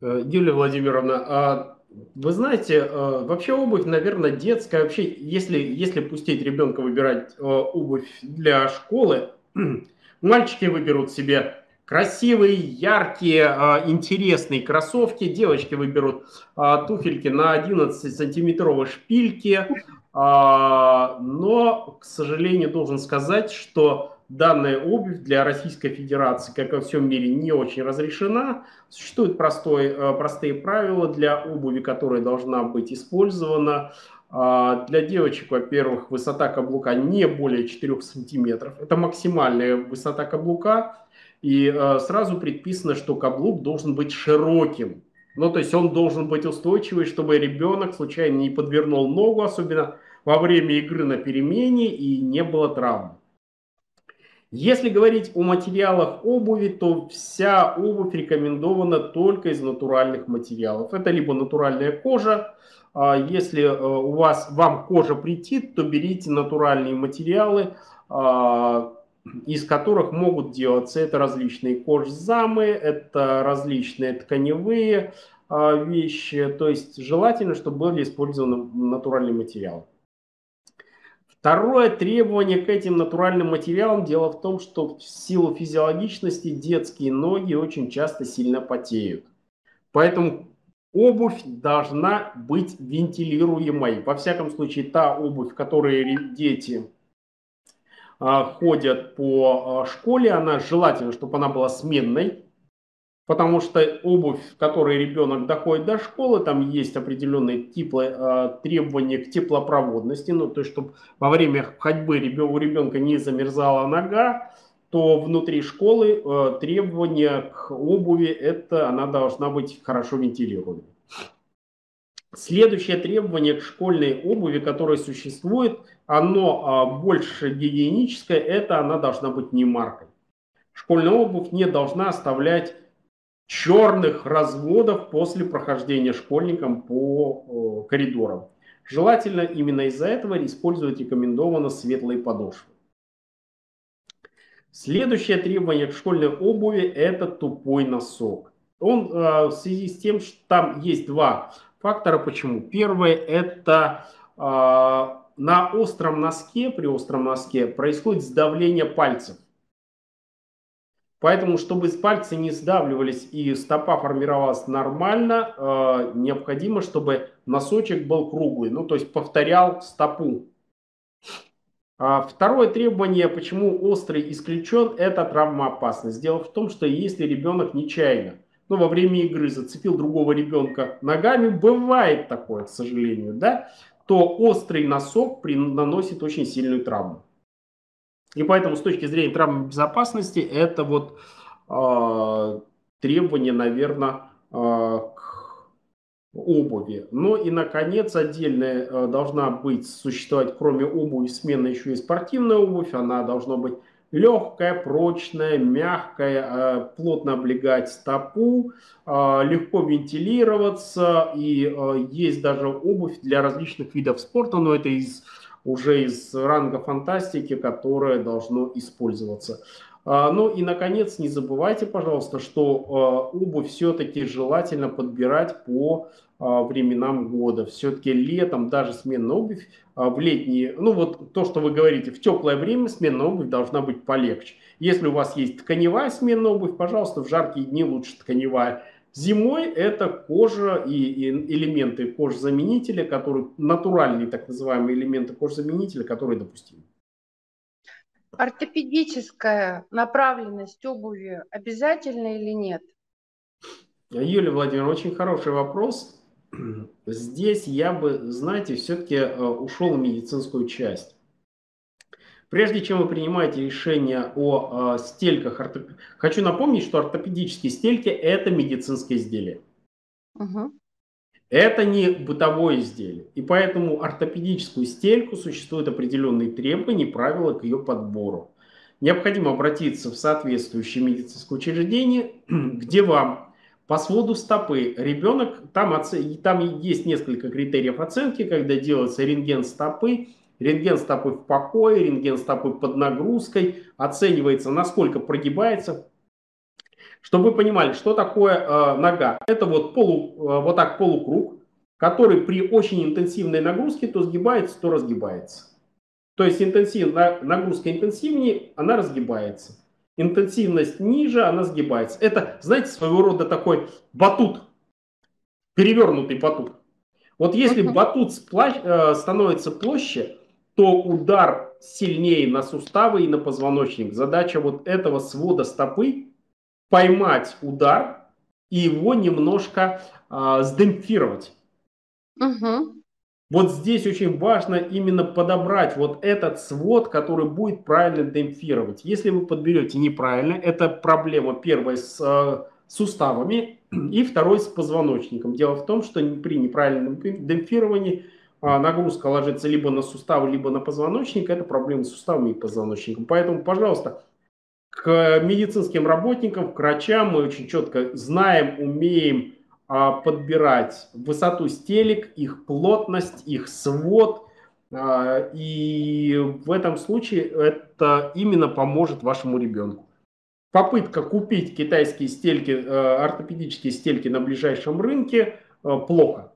[SPEAKER 2] Э, Юлия Владимировна, а вы знаете, э, вообще обувь, наверное, детская. Вообще, если, если пустить ребенка выбирать э, обувь для школы, (clears throat) мальчики выберут себе Красивые, яркие, а, интересные кроссовки. Девочки выберут туфельки на 11-сантиметровой шпильке. А, но, к сожалению, должен сказать, что данная обувь для Российской Федерации, как во всем мире, не очень разрешена. Существуют простой, простые правила для обуви, которая должна быть использована. Для девочек, во-первых, высота каблука не более 4 сантиметров. Это максимальная высота каблука. И э, сразу предписано, что каблук должен быть широким. Ну, то есть он должен быть устойчивый, чтобы ребенок случайно не подвернул ногу, особенно во время игры на перемене, и не было травм. Если говорить о материалах обуви, то вся обувь рекомендована только из натуральных материалов. Это либо натуральная кожа, а если э, у вас, вам кожа притит, то берите натуральные материалы, а, из которых могут делаться это различные кожзамы, это различные тканевые а, вещи. То есть желательно, чтобы были использованы натуральные материалы. Второе требование к этим натуральным материалам. Дело в том, что в силу физиологичности детские ноги очень часто сильно потеют. Поэтому обувь должна быть вентилируемой. Во всяком случае, та обувь, которую дети а, ходят по а, школе, она желательно, чтобы она была сменной, потому что обувь, в которой ребенок доходит до школы, там есть определенные тепло, а, требования к теплопроводности, ну, то есть, чтобы во время ходьбы у ребенка не замерзала нога, то внутри школы требования к обуви, это она должна быть хорошо вентилируемой. Следующее требование к школьной обуви, которое существует, оно а, больше гигиеническое, это она должна быть не маркой. Школьная обувь не должна оставлять черных разводов после прохождения школьником по коридорам. Желательно именно из-за этого использовать рекомендовано светлые подошвы. Следующее требование к школьной обуви – это тупой носок. Он а, в связи с тем, что там есть два фактора. Почему? Первое – это э, на остром носке, при остром носке происходит сдавление пальцев. Поэтому, чтобы пальцы не сдавливались и стопа формировалась нормально, э, необходимо, чтобы носочек был круглый, ну то есть повторял стопу. А второе требование, почему острый исключен, это травмоопасность. Дело в том, что если ребенок нечаянно ну, во время игры зацепил другого ребенка ногами, бывает такое, к сожалению, да, то острый носок наносит очень сильную травму. И поэтому с точки зрения травмы безопасности это вот э, требование, наверное, э, к обуви. Ну и, наконец, отдельная э, должна быть, существовать, кроме обуви, смена еще и спортивная обувь. Она должна быть легкая, прочная, мягкая, э, плотно облегать стопу, э, легко вентилироваться и э, есть даже обувь для различных видов спорта, но это из, уже из ранга фантастики, которое должно использоваться. Ну и, наконец, не забывайте, пожалуйста, что обувь все-таки желательно подбирать по а, временам года. Все-таки летом даже сменная обувь а, в летние, ну вот то, что вы говорите, в теплое время сменная обувь должна быть полегче. Если у вас есть тканевая сменная обувь, пожалуйста, в жаркие дни лучше тканевая. Зимой это кожа и, элементы кожзаменителя, которые натуральные так называемые элементы кожзаменителя, которые допустимы.
[SPEAKER 1] Ортопедическая направленность обуви обязательна или нет?
[SPEAKER 2] Юлия Владимировна, очень хороший вопрос. Здесь я бы, знаете, все-таки э, ушел в медицинскую часть. Прежде чем вы принимаете решение о э, стельках, ортоп... хочу напомнить, что ортопедические стельки – это медицинское изделие. Угу. Это не бытовое изделие. И поэтому ортопедическую стельку существуют определенные требования и правила к ее подбору. Необходимо обратиться в соответствующее медицинское учреждение, (clears throat) где вам по своду стопы ребенок, там, там есть несколько критериев оценки, когда делается рентген стопы, Рентген стопы в покое, рентген стопы под нагрузкой, оценивается, насколько прогибается. Чтобы вы понимали, что такое э, нога. Это вот, полу, э, вот так полукруг, который при очень интенсивной нагрузке то сгибается, то разгибается. То есть интенсив, нагрузка интенсивнее, она разгибается. Интенсивность ниже, она сгибается. Это, знаете, своего рода такой батут, перевернутый батут. Вот если батут э, становится площе, то удар сильнее на суставы и на позвоночник. Задача вот этого свода стопы поймать удар и его немножко э, сдемпфировать. Угу. Вот здесь очень важно именно подобрать вот этот свод, который будет правильно демпфировать. Если вы подберете неправильно, это проблема первая с э, суставами и второй с позвоночником. Дело в том, что при неправильном демпфировании нагрузка ложится либо на суставы, либо на позвоночник, это проблемы с суставами и позвоночником. Поэтому, пожалуйста, к медицинским работникам, к врачам мы очень четко знаем, умеем а, подбирать высоту стелек, их плотность, их свод. А, и в этом случае это именно поможет вашему ребенку. Попытка купить китайские стельки, э, ортопедические стельки на ближайшем рынке э, плохо.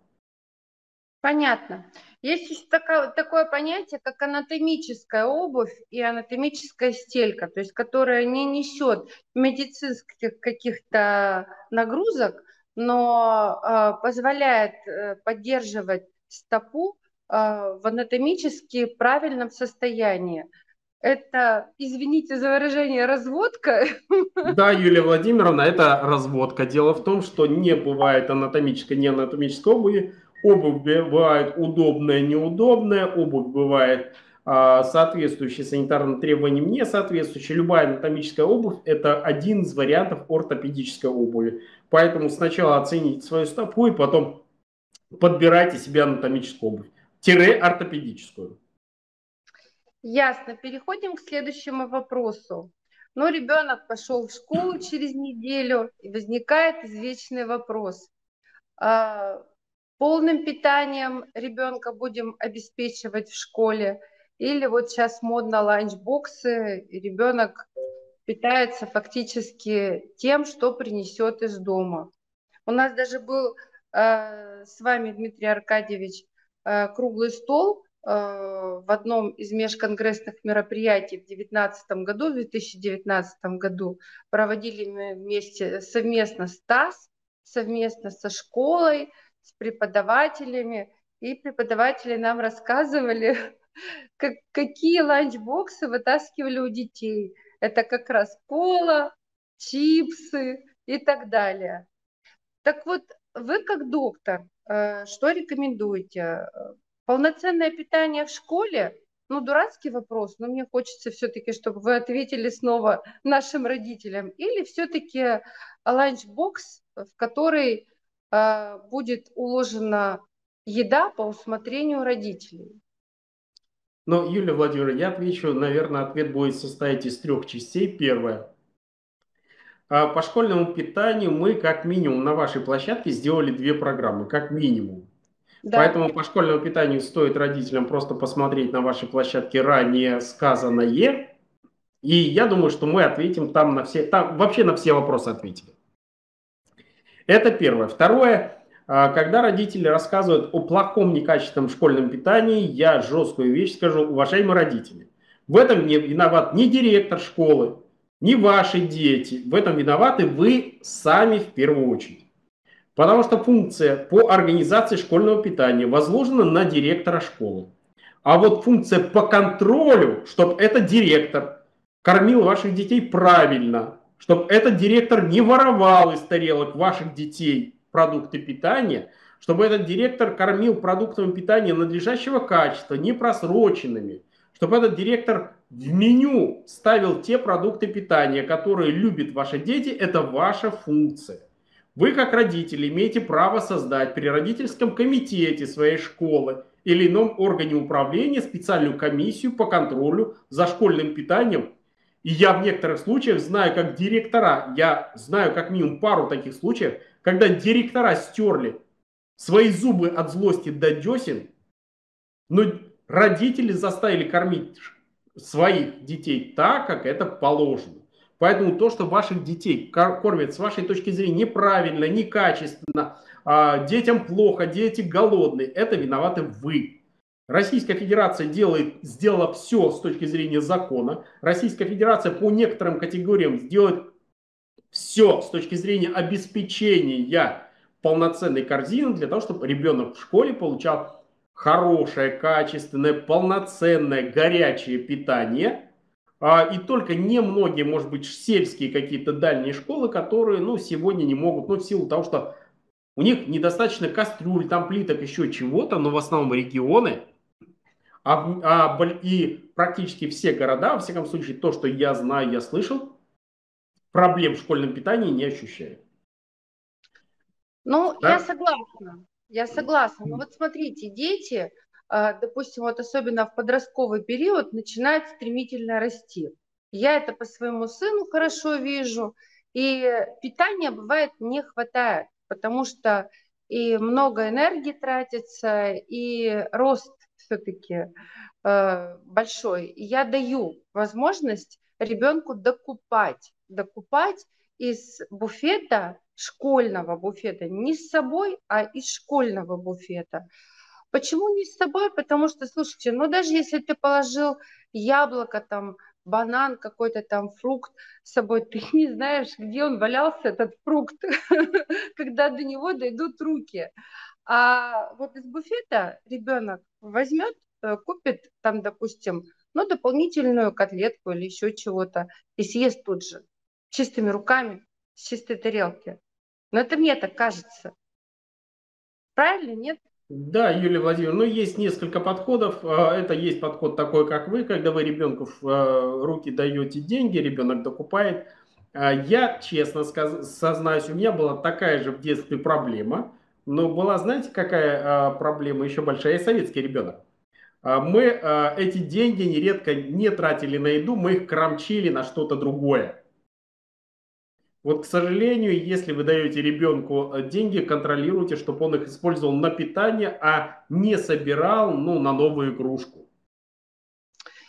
[SPEAKER 1] Понятно. Есть еще такое, такое понятие, как анатомическая обувь и анатомическая стелька, то есть которая не несет медицинских каких-то нагрузок, но э, позволяет э, поддерживать стопу э, в анатомически правильном состоянии. Это, извините за выражение, разводка? (laughs)
[SPEAKER 2] Да, Юлия Владимировна, это разводка. Дело в том, что не бывает анатомической, не анатомической обуви, Обувь бывает удобная, неудобная, обувь бывает а, соответствующая санитарным требованиям, не соответствующая. Любая анатомическая обувь – это один из вариантов ортопедической обуви. Поэтому сначала оцените свою стопу и потом подбирайте себе анатомическую обувь. Тире ортопедическую.
[SPEAKER 1] Ясно. Переходим к следующему вопросу. Ну, ребенок пошел в школу через неделю, и возникает извечный вопрос. Полным питанием ребенка будем обеспечивать в школе, или вот сейчас модно ланчбоксы, и ребенок питается фактически тем, что принесет из дома. У нас даже был э, с вами, Дмитрий Аркадьевич, э, круглый стол э, в одном из межконгрессных мероприятий в 2019 году, в 2019 году. Проводили мы вместе совместно с ТАСС, совместно со школой, с преподавателями, и преподаватели нам рассказывали, (laughs) как, какие ланчбоксы вытаскивали у детей. Это как раз кола, чипсы и так далее. Так вот, вы как доктор, э, что рекомендуете? Полноценное питание в школе? Ну, дурацкий вопрос, но мне хочется все-таки, чтобы вы ответили снова нашим родителям. Или все-таки ланчбокс, в который будет уложена еда по усмотрению родителей?
[SPEAKER 2] Ну, Юлия Владимировна, я отвечу, наверное, ответ будет состоять из трех частей. Первое. А, по школьному питанию мы как минимум на вашей площадке сделали две программы, как минимум. Да. Поэтому по школьному питанию стоит родителям просто посмотреть на вашей площадке ранее сказанное. И я думаю, что мы ответим там на все, там вообще на все вопросы ответили. Это первое. Второе, а, когда родители рассказывают о плохом некачественном школьном питании, я жесткую вещь скажу, уважаемые родители. В этом не виноват ни директор школы, ни ваши дети. В этом виноваты вы сами в первую очередь. Потому что функция по организации школьного питания возложена на директора школы. А вот функция по контролю, чтобы этот директор кормил ваших детей правильно, чтобы этот директор не воровал из тарелок ваших детей продукты питания, чтобы этот директор кормил продуктами питания надлежащего качества, не просроченными, чтобы этот директор в меню ставил те продукты питания, которые любят ваши дети, это ваша функция. Вы, как родители, имеете право создать при родительском комитете своей школы или ином органе управления специальную комиссию по контролю за школьным питанием. И я в некоторых случаях знаю, как директора, я знаю как минимум пару таких случаев, когда директора стерли свои зубы от злости до десен, но родители заставили кормить своих детей так, как это положено. Поэтому то, что ваших детей кормят с вашей точки зрения неправильно, некачественно, а, детям плохо, дети голодные, это виноваты вы. Российская Федерация делает, сделала все с точки зрения закона. Российская Федерация по некоторым категориям сделает все с точки зрения обеспечения полноценной корзины для того, чтобы ребенок в школе получал хорошее, качественное, полноценное, горячее питание. А, и только немногие, может быть, сельские какие-то дальние школы, которые ну, сегодня не могут, ну, в силу того, что у них недостаточно кастрюль, там плиток, еще чего-то, но в основном регионы, а, а, и практически все города, во всяком случае, то, что я знаю, я слышал, проблем в школьном питании не ощущают.
[SPEAKER 1] Ну, да? я согласна. Я согласна. Но вот смотрите, дети, а, допустим, вот особенно в подростковый период, начинают стремительно расти. Я это по своему сыну хорошо вижу. И питания бывает не хватает, потому что и много энергии тратится, и рост все-таки э, большой. Я даю возможность ребенку докупать, докупать из буфета школьного буфета, не с собой, а из школьного буфета. Почему не с собой? Потому что, слушайте, ну даже если ты положил яблоко, там, банан, какой-то там фрукт с собой, ты (laughs) не знаешь, где он валялся, этот фрукт, (laughs) когда до него дойдут руки. А вот из буфета ребенок возьмет, э, купит там, допустим, ну, дополнительную котлетку или еще чего-то и съест тут же, чистыми руками, с чистой тарелки. Но это мне так кажется. Правильно, нет?
[SPEAKER 2] Да, Юлия Владимировна, ну есть несколько подходов. А, это есть подход такой, как вы, когда вы ребенку в а, руки даете деньги, ребенок докупает. А, я, честно сознаюсь, у меня была такая же в детстве проблема. Но была, знаете, какая проблема еще большая? Я советский ребенок. Мы эти деньги нередко не тратили на еду, мы их кромчили на что-то другое. Вот, к сожалению, если вы даете ребенку э, деньги, контролируйте, чтобы он их использовал на питание, а не собирал ну, на новую игрушку.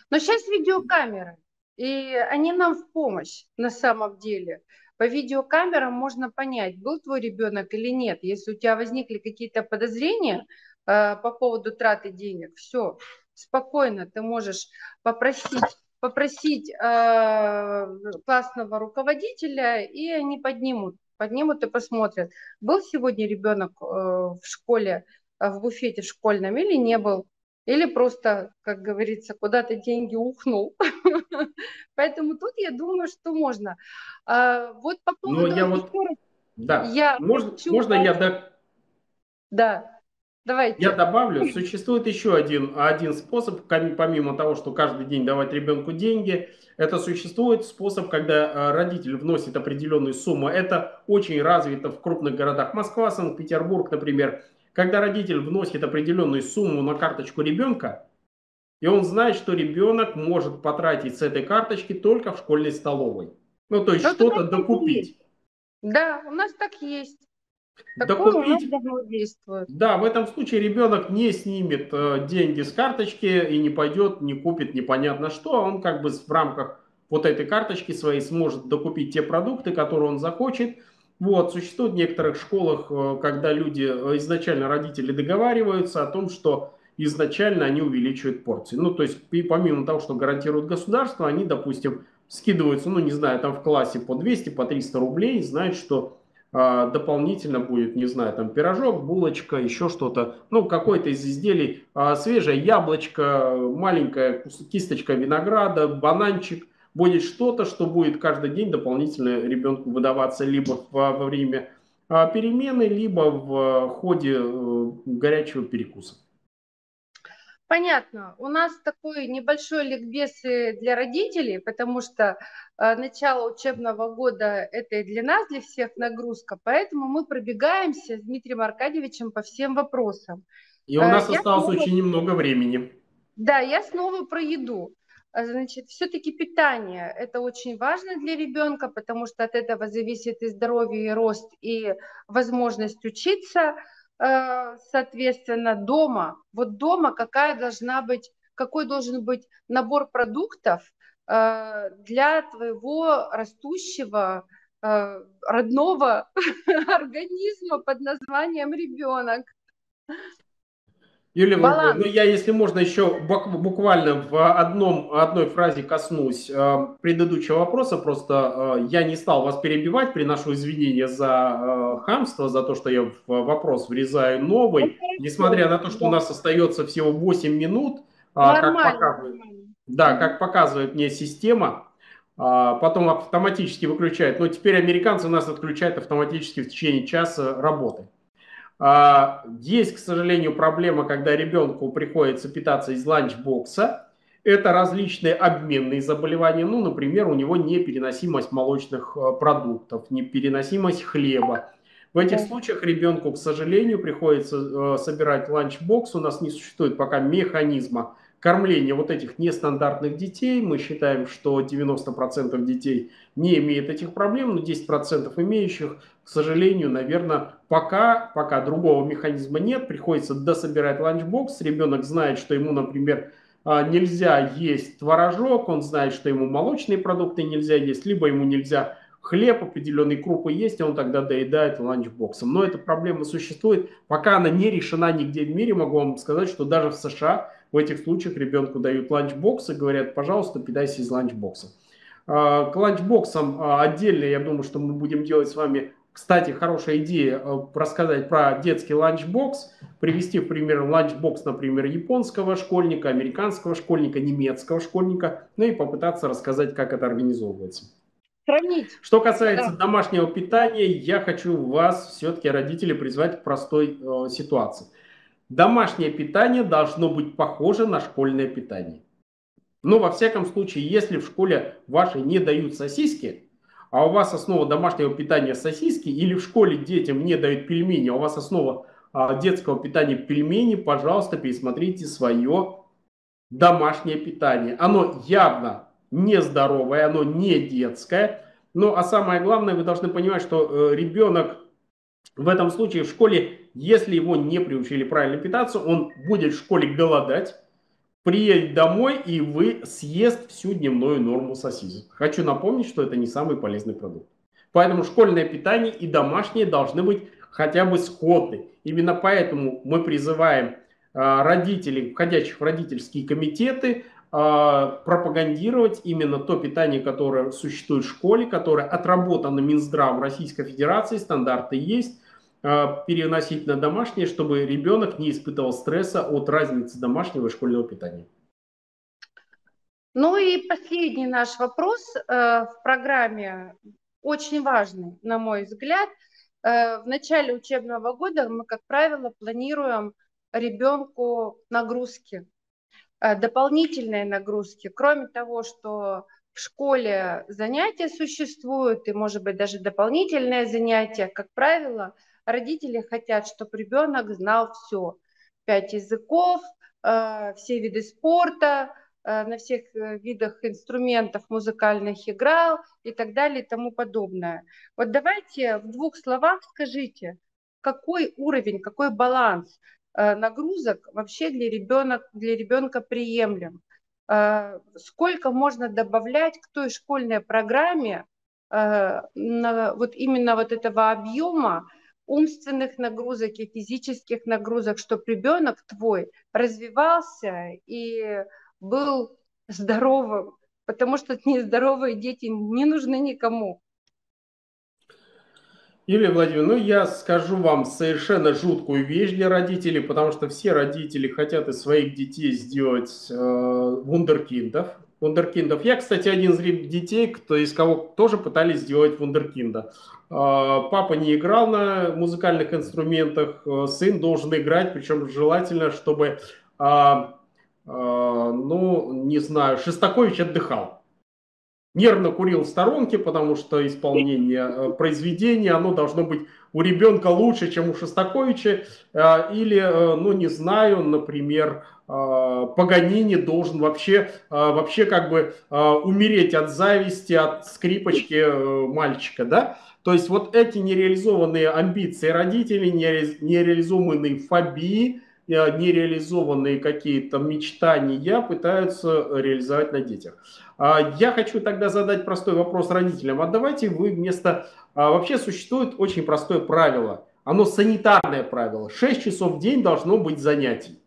[SPEAKER 1] Но сейчас видеокамеры, и они нам в помощь на самом деле. По видеокамерам можно понять, был твой ребенок или нет. Если у тебя возникли какие-то подозрения э, по поводу траты денег, все, спокойно ты можешь попросить попросить э, классного руководителя, и они поднимут, поднимут и посмотрят, был сегодня ребенок э, в школе, э, в буфете школьном или не был, или просто, как говорится, куда-то деньги ухнул. (laughs) Поэтому тут я думаю, что можно. А, вот по ну, поводу...
[SPEAKER 2] Ну, я вот... Да, я можно, хочу... можно я... Да...
[SPEAKER 1] да. Давайте.
[SPEAKER 2] Я добавлю, (laughs) существует еще один, один способ, помимо того, что каждый день давать ребенку деньги, это существует способ, когда э, родитель вносит определенную сумму. Это очень развито в крупных городах. Москва, Санкт-Петербург, например. Когда родитель вносит определенную сумму на карточку ребенка, и он знает, что ребенок может потратить с этой карточки только в школьной столовой. Ну, то есть что-то докупить.
[SPEAKER 1] Да, у нас так есть.
[SPEAKER 2] Докупить, да, в этом случае ребенок не снимет э, деньги с карточки и не пойдет, не купит непонятно что, он как бы в рамках вот этой карточки своей сможет докупить те продукты, которые он захочет. Вот, существует в некоторых школах, э, когда люди, э, изначально родители договариваются о том, что изначально они увеличивают порции. Ну, то есть, помимо того, что гарантирует государство, они, допустим, скидываются, ну, не знаю, там в классе по 200, по 300 рублей, знают, что а, дополнительно будет, не знаю, там пирожок, булочка, еще что-то, ну, какой-то из изделий, а, свежее яблочко, маленькая кисточка винограда, бананчик, будет что-то, что будет каждый день дополнительно ребенку выдаваться либо во, время а, перемены, либо в ходе э, горячего перекуса.
[SPEAKER 1] Понятно. У нас такой небольшой ликбез для родителей, потому что э, начало учебного года – это и для нас, для всех нагрузка, поэтому мы пробегаемся с Дмитрием Аркадьевичем по всем вопросам.
[SPEAKER 2] И у э, нас я осталось снова... очень немного времени.
[SPEAKER 1] Да, я снова про еду. Э, значит, все-таки питание – это очень важно для ребенка, потому что от этого зависит и здоровье, и рост, и возможность учиться – Э, соответственно, дома, вот дома какая должна быть, какой должен быть набор продуктов э, для твоего растущего э, родного (laughs) организма под названием ребенок.
[SPEAKER 2] Юлия Баланс. ну я, если можно, еще буквально в одном, одной фразе коснусь э, предыдущего вопроса. Просто э, я не стал вас перебивать, приношу извинения за э, хамство, за то, что я в вопрос врезаю новый. Несмотря на то, что у нас остается всего 8 минут, э, как показывает, да, как показывает мне система, э, потом автоматически выключает. Но теперь американцы нас отключают автоматически в течение часа работы. А, есть, к сожалению, проблема, когда ребенку приходится питаться из ланчбокса. Это различные обменные заболевания. Ну, например, у него непереносимость молочных э, продуктов, непереносимость хлеба. В этих случаях ребенку, к сожалению, приходится э, собирать ланчбокс. У нас не существует пока механизма кормления вот этих нестандартных детей. Мы считаем, что 90% детей не имеют этих проблем, но 10% имеющих, к сожалению, наверное, пока, пока другого механизма нет, приходится дособирать ланчбокс. Ребенок знает, что ему, например, а, нельзя есть творожок, он знает, что ему молочные продукты нельзя есть, либо ему нельзя хлеб, определенные крупы есть, и он тогда доедает ланчбоксом. Но эта проблема существует, пока она не решена нигде в мире, могу вам сказать, что даже в США в этих случаях ребенку дают ланчбокс и говорят, пожалуйста, питайся из ланчбокса. А, к ланчбоксам а, отдельно, я думаю, что мы будем делать с вами кстати, хорошая идея а, рассказать про детский ланчбокс, привести в пример ланчбокс, например, японского школьника, американского школьника, немецкого школьника, ну и попытаться рассказать, как это организовывается. Сравнить. Что касается да. домашнего питания, я хочу вас, все-таки родители, призвать к простой э, ситуации. Домашнее питание должно быть похоже на школьное питание. Но во всяком случае, если в школе вашей не дают сосиски, а у вас основа домашнего питания сосиски, или в школе детям не дают пельмени, а у вас основа а, детского питания пельмени, пожалуйста, пересмотрите свое домашнее питание. Оно явно нездоровое, оно не детское. Ну, а самое главное, вы должны понимать, что э, ребенок в этом случае в школе, если его не приучили правильно питаться, он будет в школе голодать, приедет домой и вы съест всю дневную норму сосисок. Хочу напомнить, что это не самый полезный продукт. Поэтому школьное питание и домашнее должны быть хотя бы сходны. Именно поэтому мы призываем а, родителей, входящих в родительские комитеты, пропагандировать именно то питание, которое существует в школе, которое отработано Минздравом Российской Федерации, стандарты есть, а, переносить на домашнее, чтобы ребенок не испытывал стресса от разницы домашнего и школьного питания.
[SPEAKER 1] Ну и последний наш вопрос э, в программе, очень важный, на мой взгляд. Э, в начале учебного года мы, как правило, планируем ребенку нагрузки, дополнительные нагрузки. Кроме того, что в школе занятия существуют, и, может быть, даже дополнительные занятия, как правило, родители хотят, чтобы ребенок знал все. Пять языков, э, все виды спорта, э, на всех э, видах инструментов музыкальных играл и так далее и тому подобное. Вот давайте в двух словах скажите, какой уровень, какой баланс нагрузок вообще для, ребенок, для ребенка приемлем? Сколько можно добавлять к той школьной программе вот именно вот этого объема, умственных нагрузок и физических нагрузок, чтобы ребенок твой развивался и был здоровым, потому что (laughs) нездоровые дети не нужны никому.
[SPEAKER 2] Юлия Владимировна, ну я скажу вам совершенно жуткую вещь для родителей, потому что все родители хотят из своих детей сделать э, вундеркиндов. Вундеркиндов. Я, кстати, один из детей, кто, из кого тоже пытались сделать вундеркинда. А, папа не играл на музыкальных инструментах, э, сын должен играть, причем желательно, чтобы а, ну, не знаю, Шестакович отдыхал нервно курил в сторонке, потому что исполнение э, произведения, оно должно быть у ребенка лучше, чем у Шостаковича. Э, или, э, ну не знаю, например, Паганини должен вообще, вообще как бы умереть от зависти, от скрипочки мальчика, да? То есть вот эти нереализованные амбиции родителей, нереализованные фобии, нереализованные какие-то мечтания пытаются реализовать на детях. А, я хочу тогда задать простой вопрос родителям. А давайте вы вместо... А, вообще существует очень простое правило. Оно санитарное правило. 6 часов в день должно быть занятий.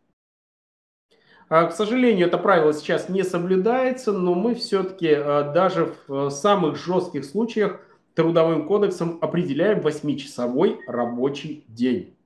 [SPEAKER 2] А, к сожалению, это правило сейчас не соблюдается, но мы все-таки даже в самых жестких случаях трудовым кодексом определяем 8-часовой рабочий день.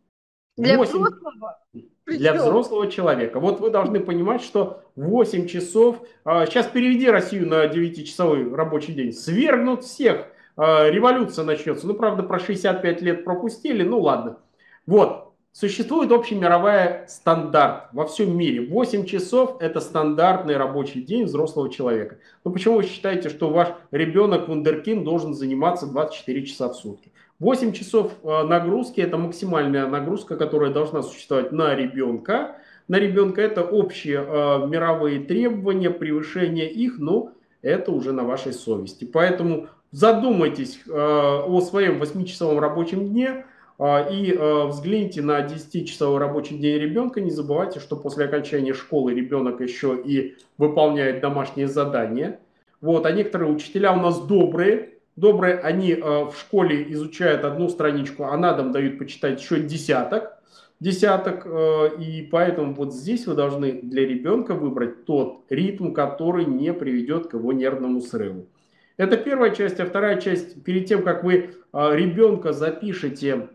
[SPEAKER 2] Для 8... взрослого? Для взрослого человека. Вот вы должны понимать, что 8 часов, сейчас а, переведи Россию на 9-часовой рабочий день, свергнут всех, а, революция начнется. Ну, правда, про 65 лет пропустили, ну ладно. Вот, существует общемировая стандарт во всем мире. 8 часов – это стандартный рабочий день взрослого человека. Ну, почему вы считаете, что ваш ребенок вундеркин должен заниматься 24 часа в сутки? 8 часов э, нагрузки – это максимальная нагрузка, которая должна существовать на ребенка. На ребенка это общие э, мировые требования, превышение их, но это уже на вашей совести. Поэтому задумайтесь э, о своем 8-часовом рабочем дне и взгляните на 10-часовой рабочий день ребенка. Не забывайте, что после окончания школы ребенок еще и выполняет домашние задания. Вот, а некоторые учителя у нас добрые, Добрые, они э, в школе изучают одну страничку, а на дом дают почитать еще десяток. Десяток, э, и поэтому вот здесь вы должны для ребенка выбрать тот ритм, который не приведет к его нервному срыву. Это первая часть, а вторая часть, перед тем, как вы э, ребенка запишете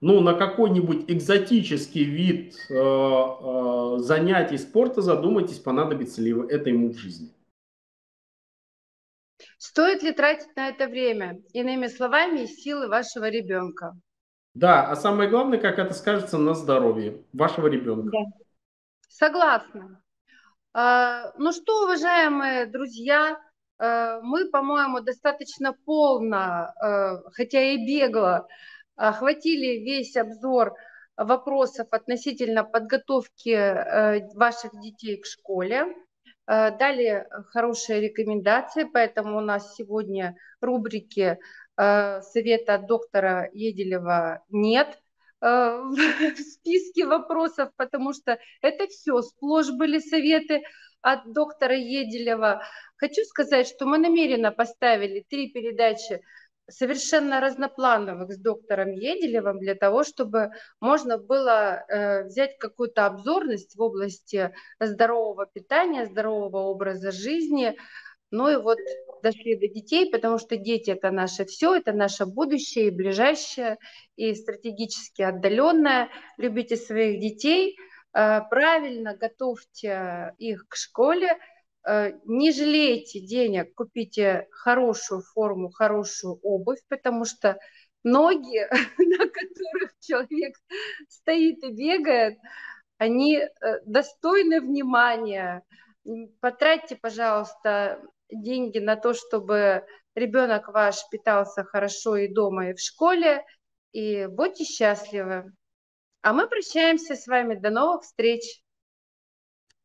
[SPEAKER 2] ну, на какой-нибудь экзотический вид э, э, занятий спорта, задумайтесь, понадобится ли это ему в жизни.
[SPEAKER 1] Стоит ли тратить на это время, иными словами, и силы вашего ребенка?
[SPEAKER 2] Да, а самое главное, как это скажется на здоровье вашего ребенка. Да.
[SPEAKER 1] Согласна. А, ну что, уважаемые друзья, а, мы, по-моему, достаточно полно, а, хотя и бегло, охватили весь обзор вопросов относительно подготовки ваших детей к школе. Э, дали хорошие рекомендации, поэтому у нас сегодня рубрики э, совета доктора Еделева нет э, (laughs) в списке вопросов, потому что это все, сплошь были советы от доктора Еделева. Хочу сказать, что мы намеренно поставили три передачи совершенно разноплановых с доктором Еделевым для того, чтобы можно было э, взять какую-то обзорность в области здорового питания, здорового образа жизни. Ну и вот дошли до детей, потому что дети это наше все, это наше будущее и ближайшее, и стратегически отдаленное. Любите своих детей, э, правильно готовьте их к школе, не жалейте денег, купите хорошую форму, хорошую обувь, потому что ноги, (laughs) на которых человек стоит и бегает, они э, достойны внимания. Потратьте, пожалуйста, деньги на то, чтобы ребенок ваш питался хорошо и дома, и в школе, и будьте счастливы. А мы прощаемся с вами. До новых встреч!